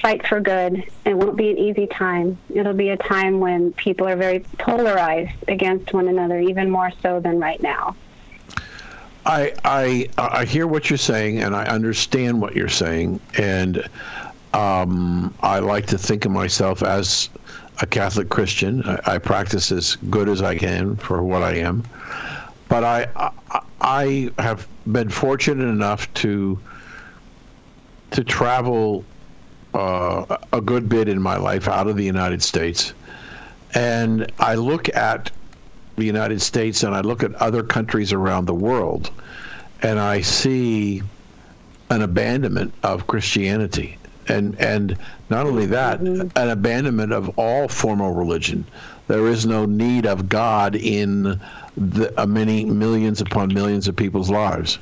fight for good. It won't be an easy time. It'll be a time when people are very polarized against one another, even more so than right now. I I I hear what you're saying, and I understand what you're saying, and um, I like to think of myself as a Catholic Christian. I, I practice as good as I can for what I am, but I I, I have been fortunate enough to to travel uh, a good bit in my life out of the United States, and I look at the United States and I look at other countries around the world, and I see an abandonment of Christianity, and and not only that, an abandonment of all formal religion. There is no need of God in the uh, many millions upon millions of people's lives.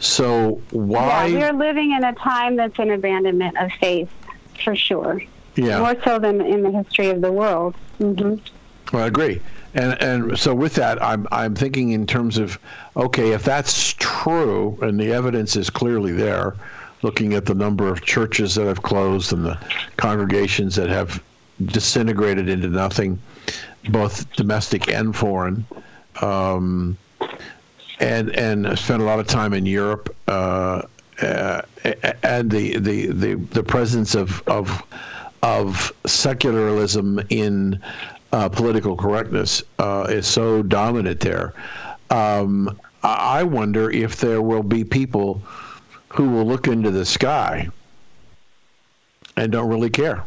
So why? Yeah, we're living in a time that's an abandonment of faith, for sure. Yeah. More so than in the history of the world. hmm Well, I agree. And and so with that, I'm I'm thinking in terms of okay, if that's true, and the evidence is clearly there, looking at the number of churches that have closed and the congregations that have disintegrated into nothing, both domestic and foreign. Um, and and spent a lot of time in Europe, uh, uh, and the, the, the, the presence of of of secularism in uh, political correctness uh, is so dominant there. Um, I I wonder if there will be people who will look into the sky and don't really care.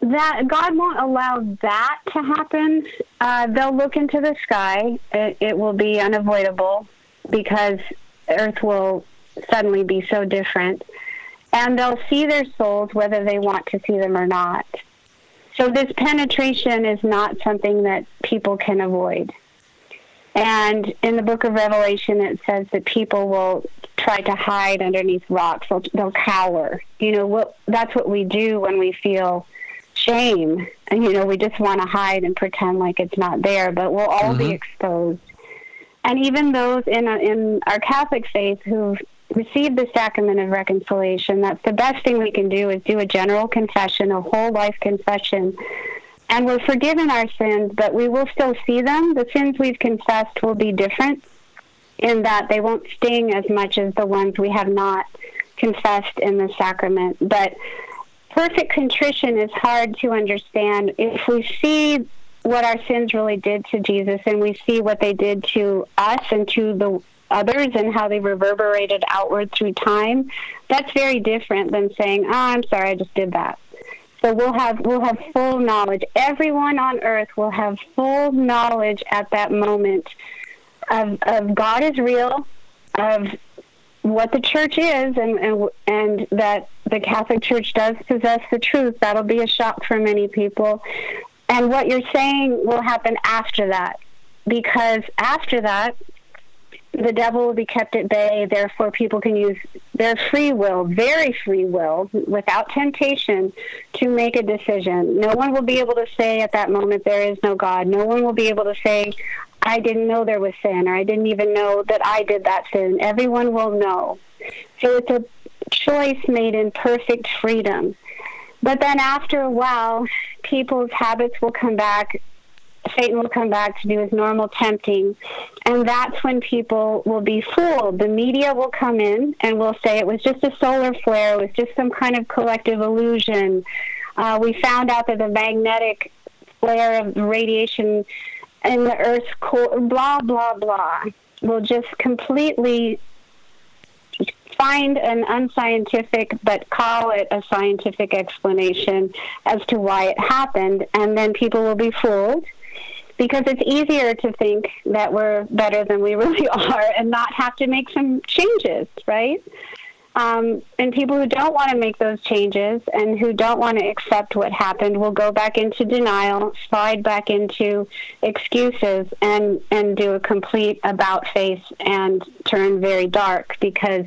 That God won't allow that to happen. Uh, they'll look into the sky. It, it will be unavoidable because Earth will suddenly be so different, and they'll see their souls whether they want to see them or not. So this penetration is not something that people can avoid. And in the book of Revelation, it says that people will try to hide underneath rocks. They'll, they'll cower. You know, what, that's what we do when we feel shame. And, you know, we just want to hide and pretend like it's not there, but we'll all be Mhm. exposed. And even those in, in our Catholic faith who've received the sacrament of reconciliation, that's the best thing we can do is do a general confession, a whole life confession. And we're forgiven our sins, but we will still see them. The sins we've confessed will be different in that they won't sting as much as the ones we have not confessed in the sacrament. But perfect contrition is hard to understand. If we see what our sins really did to Jesus and we see what they did to us and to the others and how they reverberated outward through time, that's very different than saying, "Oh, I'm sorry, I just did that." So we'll have we'll have full knowledge. Everyone on earth will have full knowledge at that moment of of God is real, of what the church is, and and, and that the Catholic Church does possess the truth. That'll be a shock for many people. And what you're saying will happen after that, because after that, the devil will be kept at bay. Therefore, people can use their free will, very free will, without temptation, to make a decision. No one will be able to say at that moment, There is no God. No one will be able to say, I didn't know there was sin, or I didn't even know that I did that sin. Everyone will know. So it's a choice made in perfect freedom. But then after a while, people's habits will come back Satan will come back to do his normal tempting. And that's when people will be fooled. The media will come in and will say it was just a solar flare, it was just some kind of collective illusion. Uh, we found out that the magnetic flare of radiation in the Earth's core, blah, blah, blah, will just completely find an unscientific but call it a scientific explanation as to why it happened and then people will be fooled because it's easier to think that we're better than we really are and not have to make some changes, right? Um, and people who don't want to make those changes and who don't want to accept what happened will go back into denial, slide back into excuses, and and do a complete about face and turn very dark because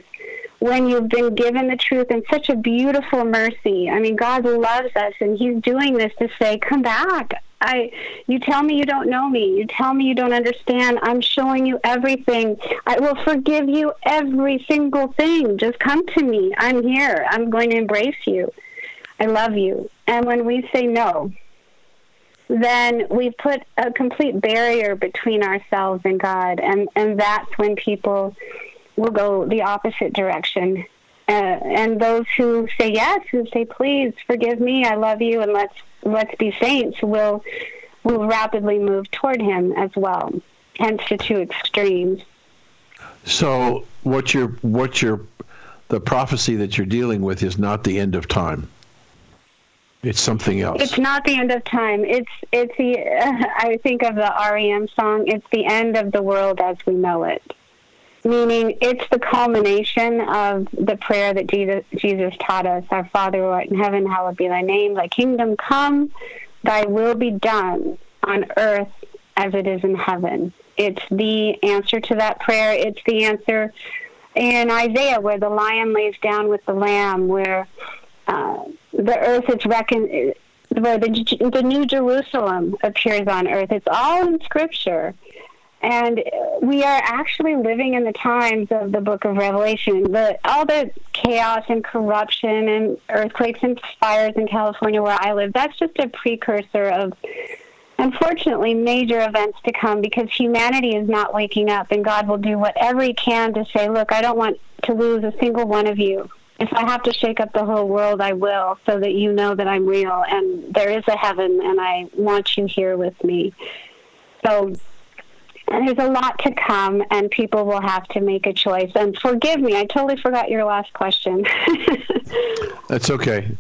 when you've been given the truth in such a beautiful mercy. I mean, God loves us, and He's doing this to say, "Come back. I you tell me you don't know me. You tell me you don't understand. I'm showing you everything. I will forgive you every single thing. Just come to me. I'm here. I'm going to embrace you. I love you. And when we say no, then we put a complete barrier between ourselves and God and and that's when people will go the opposite direction. Uh, and those who say yes, who say please forgive me, I love you, and let's let's be saints, will will rapidly move toward him as well. Hence the two extremes. So what you're what you're the prophecy that you're dealing with is not the end of time. It's something else. It's not the end of time. It's it's the uh, I think of the REM song. It's the end of the world as we know it meaning it's the culmination of the prayer that Jesus, Jesus taught us Our Father who art in heaven, hallowed be thy name, thy kingdom come, thy will be done on earth as it is in heaven. It's the answer to that prayer. It's the answer in Isaiah where the lion lays down with the lamb, where uh, the earth is reckoned, where the, the new Jerusalem appears on earth. It's all in Scripture. And we are actually living in the times of the book of Revelation. All the chaos and corruption and earthquakes and fires in California where I live, that's just a precursor of, unfortunately, major events to come because humanity is not waking up and God will do whatever He can to say, look, I don't want to lose a single one of you. If I have to shake up the whole world, I will, so that you know that I'm real and there is a heaven and I want you here with me. So there's a lot to come, and people will have to make a choice. And forgive me, I totally forgot your last question. That's okay.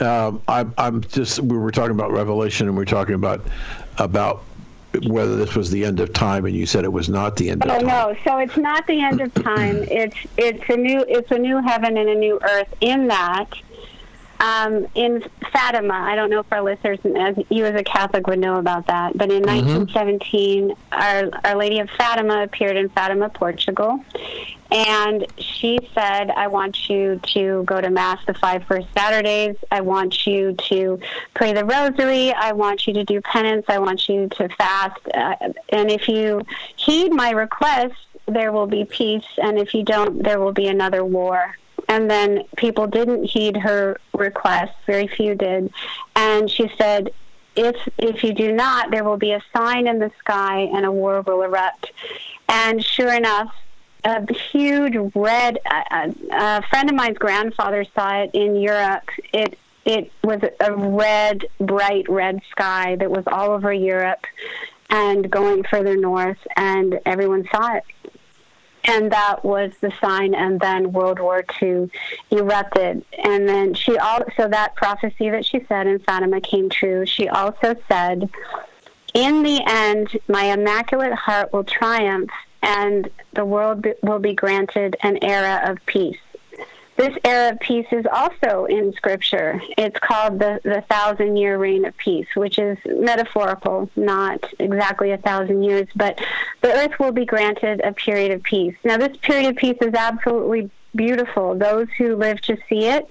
Um, I, I'm just we were talking about Revelation, and we are talking about about whether this was the end of time, and you said it was not the end oh, of time. no, so it's not the end of time. it's it's a new it's a new heaven and a new earth. In that, um, in Fatima, I don't know if our listeners, as you as a Catholic would know about that, but in mm-hmm. 1917, our, our Lady of Fatima appeared in Fatima, Portugal, and she said, I want you to go to Mass the five first Saturdays. I want you to pray the rosary. I want you to do penance. I want you to fast. Uh, and if you heed my request, there will be peace. And if you don't, there will be another war and then people didn't heed her request. Very few did, and she said, "If if you do not, there will be a sign in the sky, and a war will erupt." And sure enough, a huge red. A, a friend of mine's grandfather saw it in Europe. It it was a red, bright red sky that was all over Europe and going further north, and everyone saw it and that was the sign and then world war ii erupted. And then she also so that prophecy that she said in fatima came true. She also said in the end my immaculate heart will triumph and the world will be granted an era of peace this era of peace is also in Scripture. It's called the, the thousand year reign of peace, which is metaphorical, not exactly a thousand years, but the earth will be granted a period of peace. Now, this period of peace is absolutely beautiful. Those who live to see it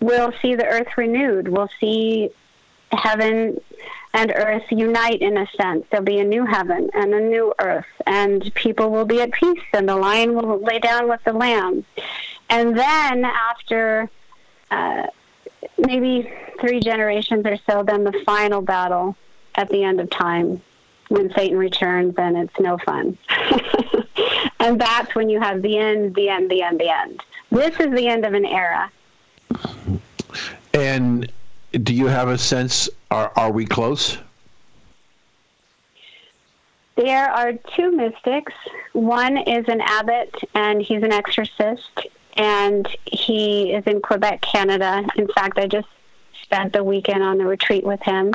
will see the earth renewed, will see heaven and earth unite in a sense. There'll be a new heaven and a new earth, and people will be at peace, and the lion will lay down with the lamb. And then after uh, maybe three generations or so, then the final battle at the end of time when Satan returns and it's no fun. and that's when you have the end, the end, the end, the end. This is the end of an era. And do you have a sense? Are are we close? There are two mystics. One is an abbot, and he's an exorcist, and he is in Quebec, Canada. In fact, I just spent the weekend on the retreat with him.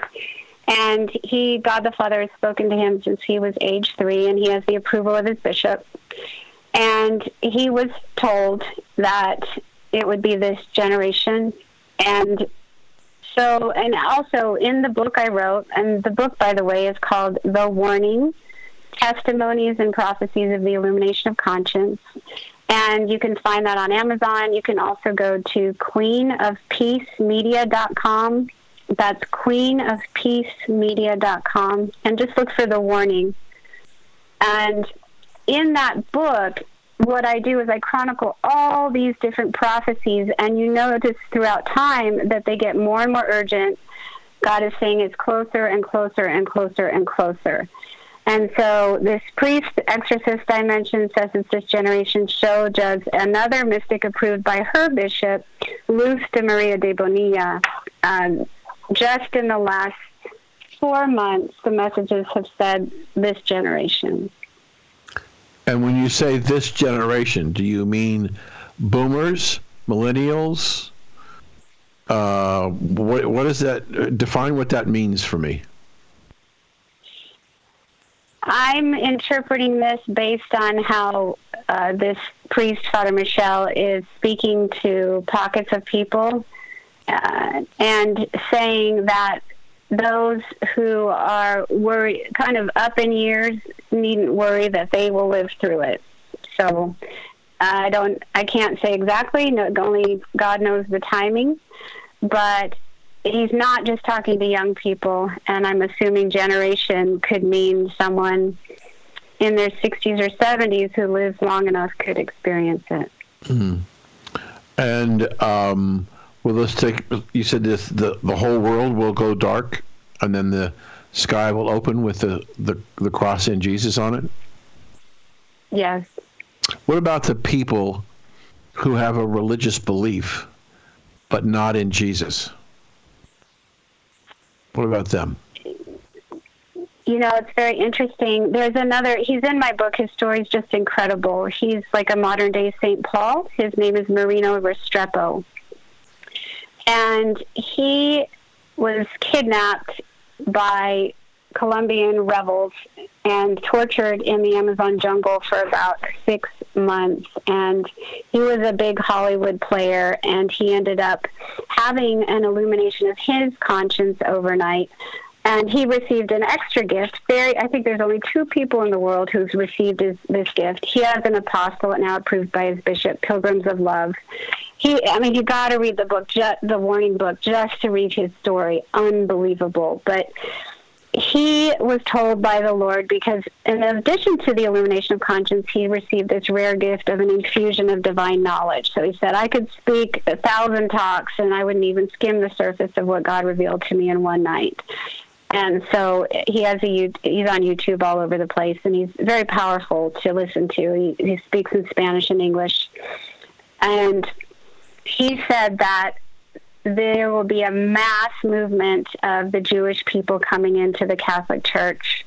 And he, God the Father, has spoken to him since he was age three, and he has the approval of his bishop. And he was told that it would be this generation. And so, and also in the book I wrote, and the book, by the way, is called The Warning Testimonies and Prophecies of the Illumination of Conscience. And you can find that on Amazon. You can also go to queenofpeacemedia.com. That's queenofpeacemedia.com. And just look for the warning. And in that book, what I do is I chronicle all these different prophecies, and you notice throughout time that they get more and more urgent. God is saying it's closer and closer and closer and closer. And so this priest exorcist I mentioned this generation show does another mystic approved by her bishop, Luz de Maria de Bonilla. Um, just in the last four months, the messages have said this generation. And when you say this generation, do you mean boomers, millennials? Uh, what what is that? Define what that means for me. I'm interpreting this based on how uh, this priest, Father Michel, is speaking to pockets of people uh, and saying that those who are worried, kind of up in years, needn't worry that they will live through it. So I don't, I can't say exactly. No, only God knows the timing, but he's not just talking to young people, and I'm assuming generation could mean someone in their 60s or 70s who lives long enough could experience it. Mm. And um, well, let's take. You said this: the the whole world will go dark, and then the sky will open with the the, the cross and Jesus on it. Yes. What about the people who have a religious belief, but not in Jesus? What about them? You know, it's very interesting. There's another, he's in my book. His story is just incredible. He's like a modern day St. Paul. His name is Marino Restrepo. And he was kidnapped by Colombian rebels and tortured in the Amazon jungle for about six months. And he was a big Hollywood player, and he ended up having an illumination of his conscience overnight. And he received an extra gift. Very, I think there's only two people in the world who's received his, this gift. He has an apostolate now approved by his bishop, Pilgrims of Love. He, I mean, you got to read the book, ju- the warning book, just to read his story. Unbelievable, but he was told by the Lord because, in addition to the illumination of conscience, he received this rare gift of an infusion of divine knowledge. So he said, I could speak a thousand talks and I wouldn't even skim the surface of what God revealed to me in one night. And so he has a he's on YouTube all over the place, and he's very powerful to listen to. He, he speaks in Spanish and English, and he said that there will be a mass movement of the Jewish people coming into the Catholic Church.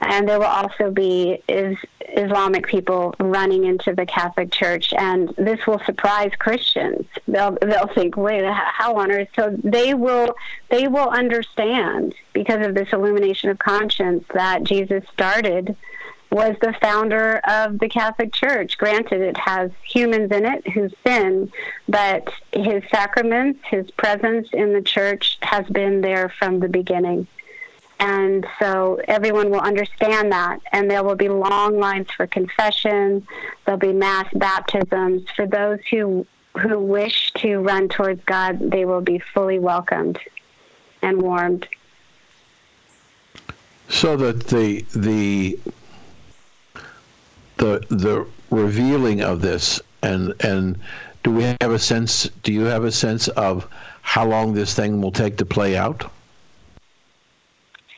And there will also be is, Islamic people running into the Catholic Church, and this will surprise Christians. They'll they'll think, "Wait, how on earth?" So they will they will understand because of this illumination of conscience that Jesus started was the founder of the Catholic Church. Granted, it has humans in it who sin, but his sacraments, his presence in the church has been there from the beginning. And so everyone will understand that. And there will be long lines for confession. There'll be mass baptisms. For those who, who wish to run towards God, they will be fully welcomed and warmed. So that the the the the revealing of this and and do we have a sense do you have a sense of how long this thing will take to play out?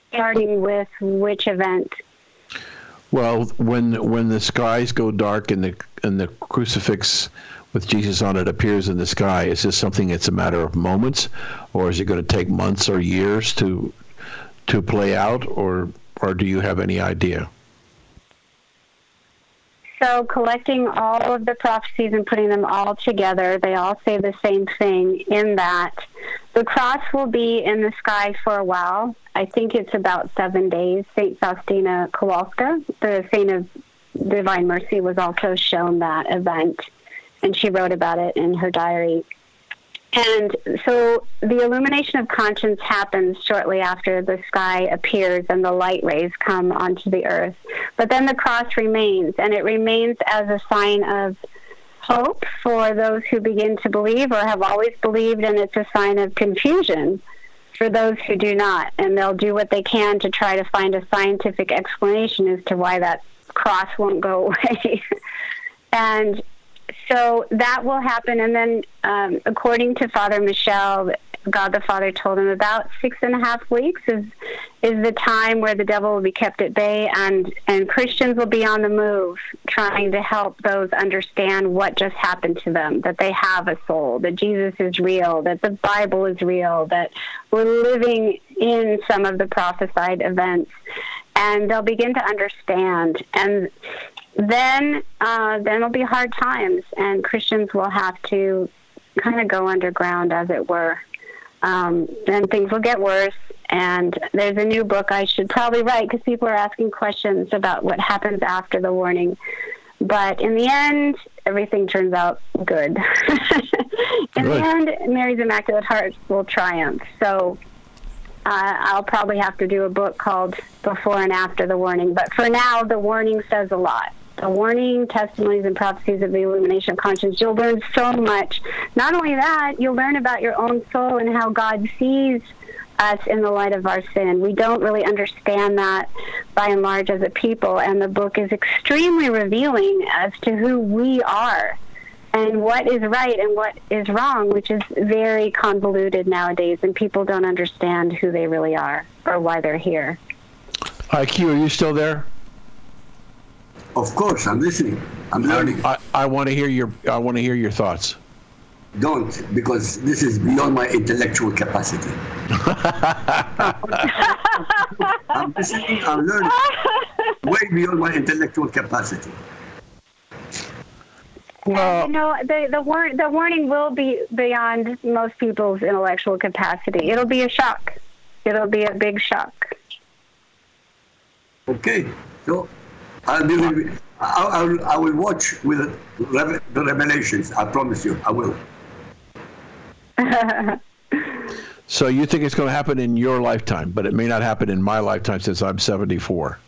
Starting with which event? Well, when when the skies go dark and the and the crucifix with Jesus on it appears in the sky, is this something that's a matter of moments, or is it going to take months or years to to play out, or or do you have any idea? So, collecting all of the prophecies and putting them all together, they all say the same thing in that the cross will be in the sky for a while. I think it's about seven days. St. Faustina Kowalska, the saint of Divine Mercy, was also shown that event, and she wrote about it in her diary. And so the illumination of conscience happens shortly after the sky appears and the light rays come onto the earth. But then the cross remains, and it remains as a sign of hope for those who begin to believe or have always believed, and it's a sign of confusion for those who do not. And they'll do what they can to try to find a scientific explanation as to why that cross won't go away. and so that will happen. And then, um, according to Father Michel, God the Father told him about six and a half weeks is is the time where the devil will be kept at bay, and and Christians will be on the move, trying to help those understand what just happened to them, that they have a soul, that Jesus is real, that the Bible is real, that we're living in some of the prophesied events, and they'll begin to understand and then uh, then it'll be hard times, and Christians will have to kind of go underground, as it were. Um, and things will get worse. And there's a new book I should probably write because people are asking questions about what happens after the warning. But in the end, everything turns out good. in the end, Mary's Immaculate Heart will triumph. So uh, I'll probably have to do a book called Before and After the Warning. But for now, the warning says a lot the warning, testimonies, and prophecies of the illumination of conscience. You'll learn so much. Not only that, you'll learn about your own soul and how God sees us in the light of our sin. We don't really understand that by and large as a people, and the book is extremely revealing as to who we are and what is right and what is wrong, which is very convoluted nowadays, and people don't understand who they really are or why they're here. IQ, are you still there? Of course, I'm listening. I'm learning. I, I want to hear your I want to hear your thoughts. Don't, because this is beyond my intellectual capacity. I'm listening. I'm learning. Way beyond my intellectual capacity. Well, you know, the the, war- the warning will be beyond most people's intellectual capacity. It'll be a shock. It'll be a big shock. Okay, so I'll be, I, I, will, I will watch with the revelations. I promise you, I will. so you think it's going to happen in your lifetime, but it may not happen in my lifetime since I'm 74.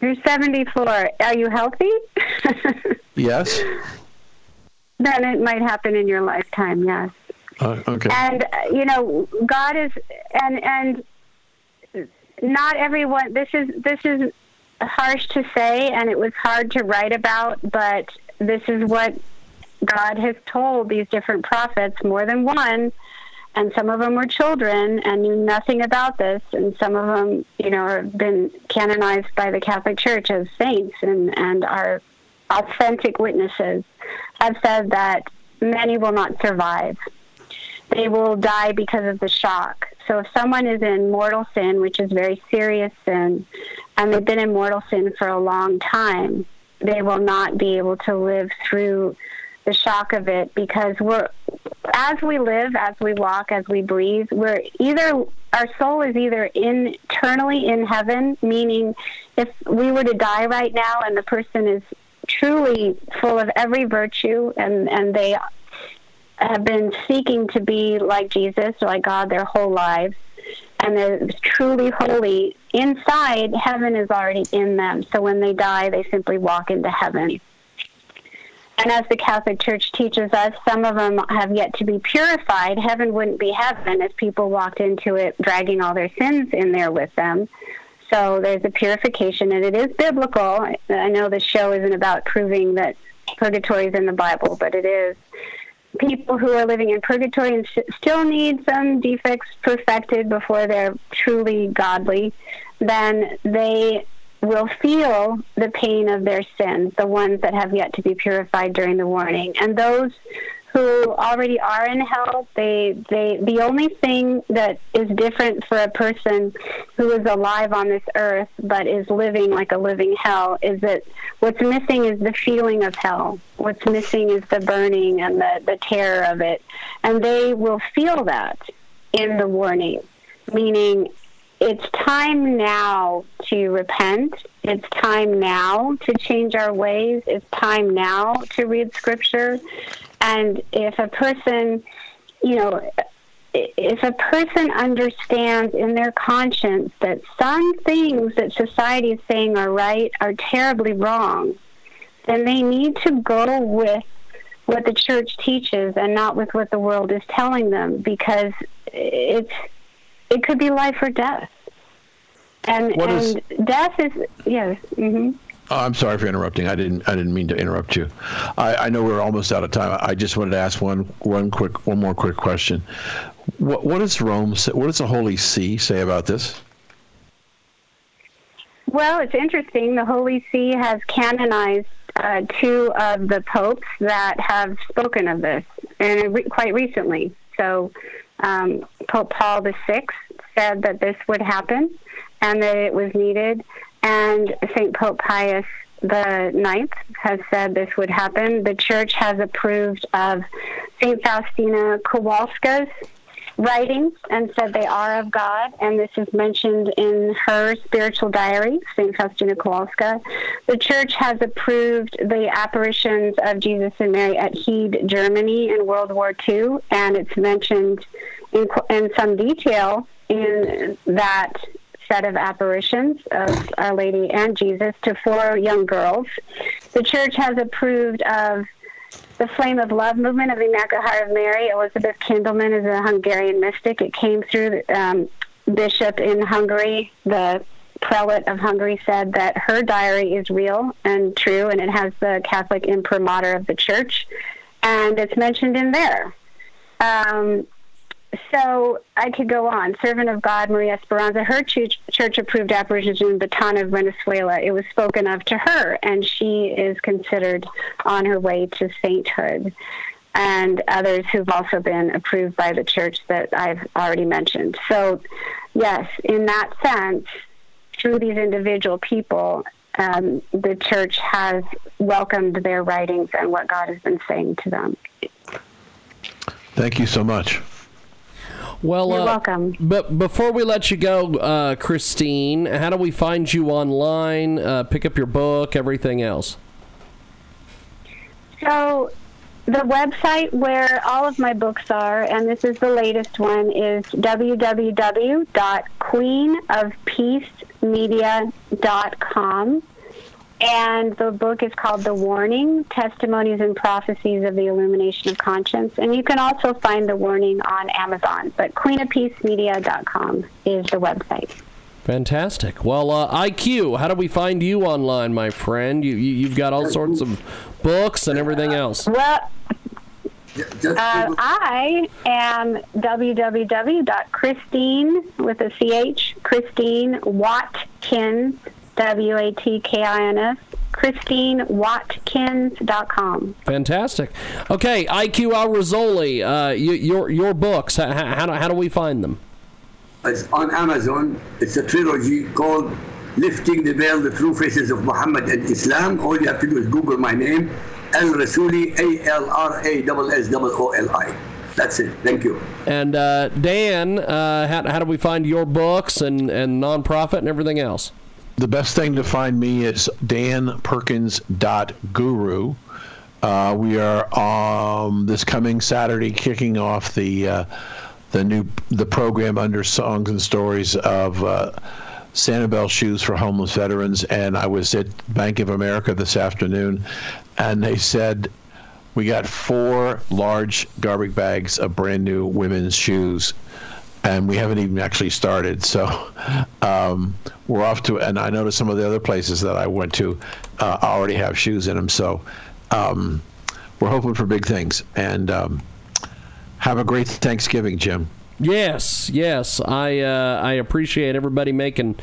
You're 74. Are you healthy? yes. Then it might happen in your lifetime. Yes. Uh, okay. And you know, God is, and and not everyone. This is this is harsh to say and it was hard to write about, but this is what God has told these different prophets, more than one, and some of them were children and knew nothing about this, and some of them, you know, have been canonized by the Catholic Church as saints and, and are authentic witnesses, have said that many will not survive. They will die because of the shock. So if someone is in mortal sin, which is very serious sin, and they've been in mortal sin for a long time, they will not be able to live through the shock of it because we're as we live, as we walk, as we breathe, we're either our soul is either internally in heaven, meaning if we were to die right now and the person is truly full of every virtue and and they have been seeking to be like Jesus like God their whole lives and they're truly holy inside heaven is already in them so when they die they simply walk into heaven and as the Catholic Church teaches us, some of them have yet to be purified. Heaven wouldn't be heaven if people walked into it dragging all their sins in there with them. So there's a purification, and it is biblical. I know the show isn't about proving that purgatory is in the Bible, but it is. People who are living in purgatory and still need some defects perfected before they're truly godly, then they will feel the pain of their sins, the ones that have yet to be purified during the warning. And those who already are in hell, they they the only thing that is different for a person who is alive on this earth but is living like a living hell is that what's missing is the feeling of hell. What's missing is the burning and the, the terror of it. And they will feel that in the warning. Meaning it's time now to repent. It's time now to change our ways. It's time now to read scripture. And if a person, you know, if a person understands in their conscience that some things that society is saying are right are terribly wrong, then they need to go with what the church teaches and not with what the world is telling them because it's it could be life or death. And, What is- and death is, yes. Oh, I'm sorry for interrupting. I didn't. I didn't mean to interrupt you. I, I know we're almost out of time. I just wanted to ask one one quick one more quick question. What what does Rome what does the Holy See say about this? Well, it's interesting. The Holy See has canonized uh, two of the popes that have spoken of this, and re- quite recently. So, um, Pope Paul VI said that this would happen and that it was needed, and St. Pope Pius the Ninth has said this would happen. The Church has approved of St. Faustina Kowalska's writings and said they are of God, and this is mentioned in her spiritual diary, St. Faustina Kowalska. The church has approved the apparitions of Jesus and Mary at Heede, Germany in World War II, and it's mentioned in, in some detail in that set of apparitions of Our Lady and Jesus to four young girls. The church has approved of the Flame of Love movement of the Immaculate Heart of Mary. Elizabeth Kindelmann is a Hungarian mystic. It came through um, bishop in Hungary. The prelate of Hungary said that her diary is real and true, and it has the Catholic imprimatur of the church, and it's mentioned in there. Um, so I could go on. Servant of God, Maria Esperanza, her church, church approved apparitions in Betania of Venezuela. It was spoken of to her, and she is considered on her way to sainthood. And others who've also been approved by the church that I've already mentioned. So, yes, in that sense, through these individual people, um, the church has welcomed their writings and what God has been saying to them. Thank you so much. Well, You're uh, welcome. But before we let you go, uh, Christine, how do we find you online? Uh, pick up your book, everything else. So, the website where all of my books are, and this is the latest one, is www.queenofpeacemedia.com. And the book is called The Warning Testimonies and Prophecies of the Illumination of Conscience. And you can also find The Warning on Amazon, but queenofpeacemedia.com is the website. Fantastic. Well, uh, IQ, how do we find you online, my friend? You, you you've got all sorts of books and everything else. Well, uh, I am www.christine with a ch Christine Watkins W A T K I N S ChristineWatkins.com. Fantastic. Okay, IQ Al Rassooli, uh, you, your your books. How, how, do, how do we find them? It's on Amazon. It's a trilogy called Lifting the Veil, The True Faces of Muhammad and Islam. All you have to do is Google my name, Al Rassooli, A L R A S S O L I. That's it. Thank you. And uh, Dan, uh, how, how do we find your books and, and nonprofit and everything else? The best thing to find me is danperkins.guru. Uh, we are um, this coming Saturday kicking off the uh, the new the program under Songs and Stories of uh, Sanibel Shoes for Homeless Veterans. And I was at Bank of America this afternoon, and they said we got four large garbage bags of brand new women's shoes and we haven't even actually started. So um, we're off to, and I noticed some of the other places that I went to uh, already have shoes in them. So um, we're hoping for big things. And um, have a great Thanksgiving, Jim. Yes, yes. I uh, I appreciate everybody making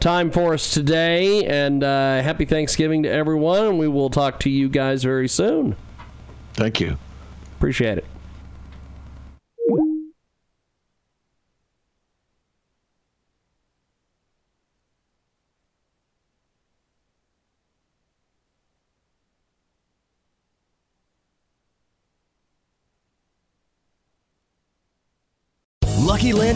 time for us today, and uh, happy Thanksgiving to everyone. We will talk to you guys very soon. Thank you. Appreciate it. Lucky Land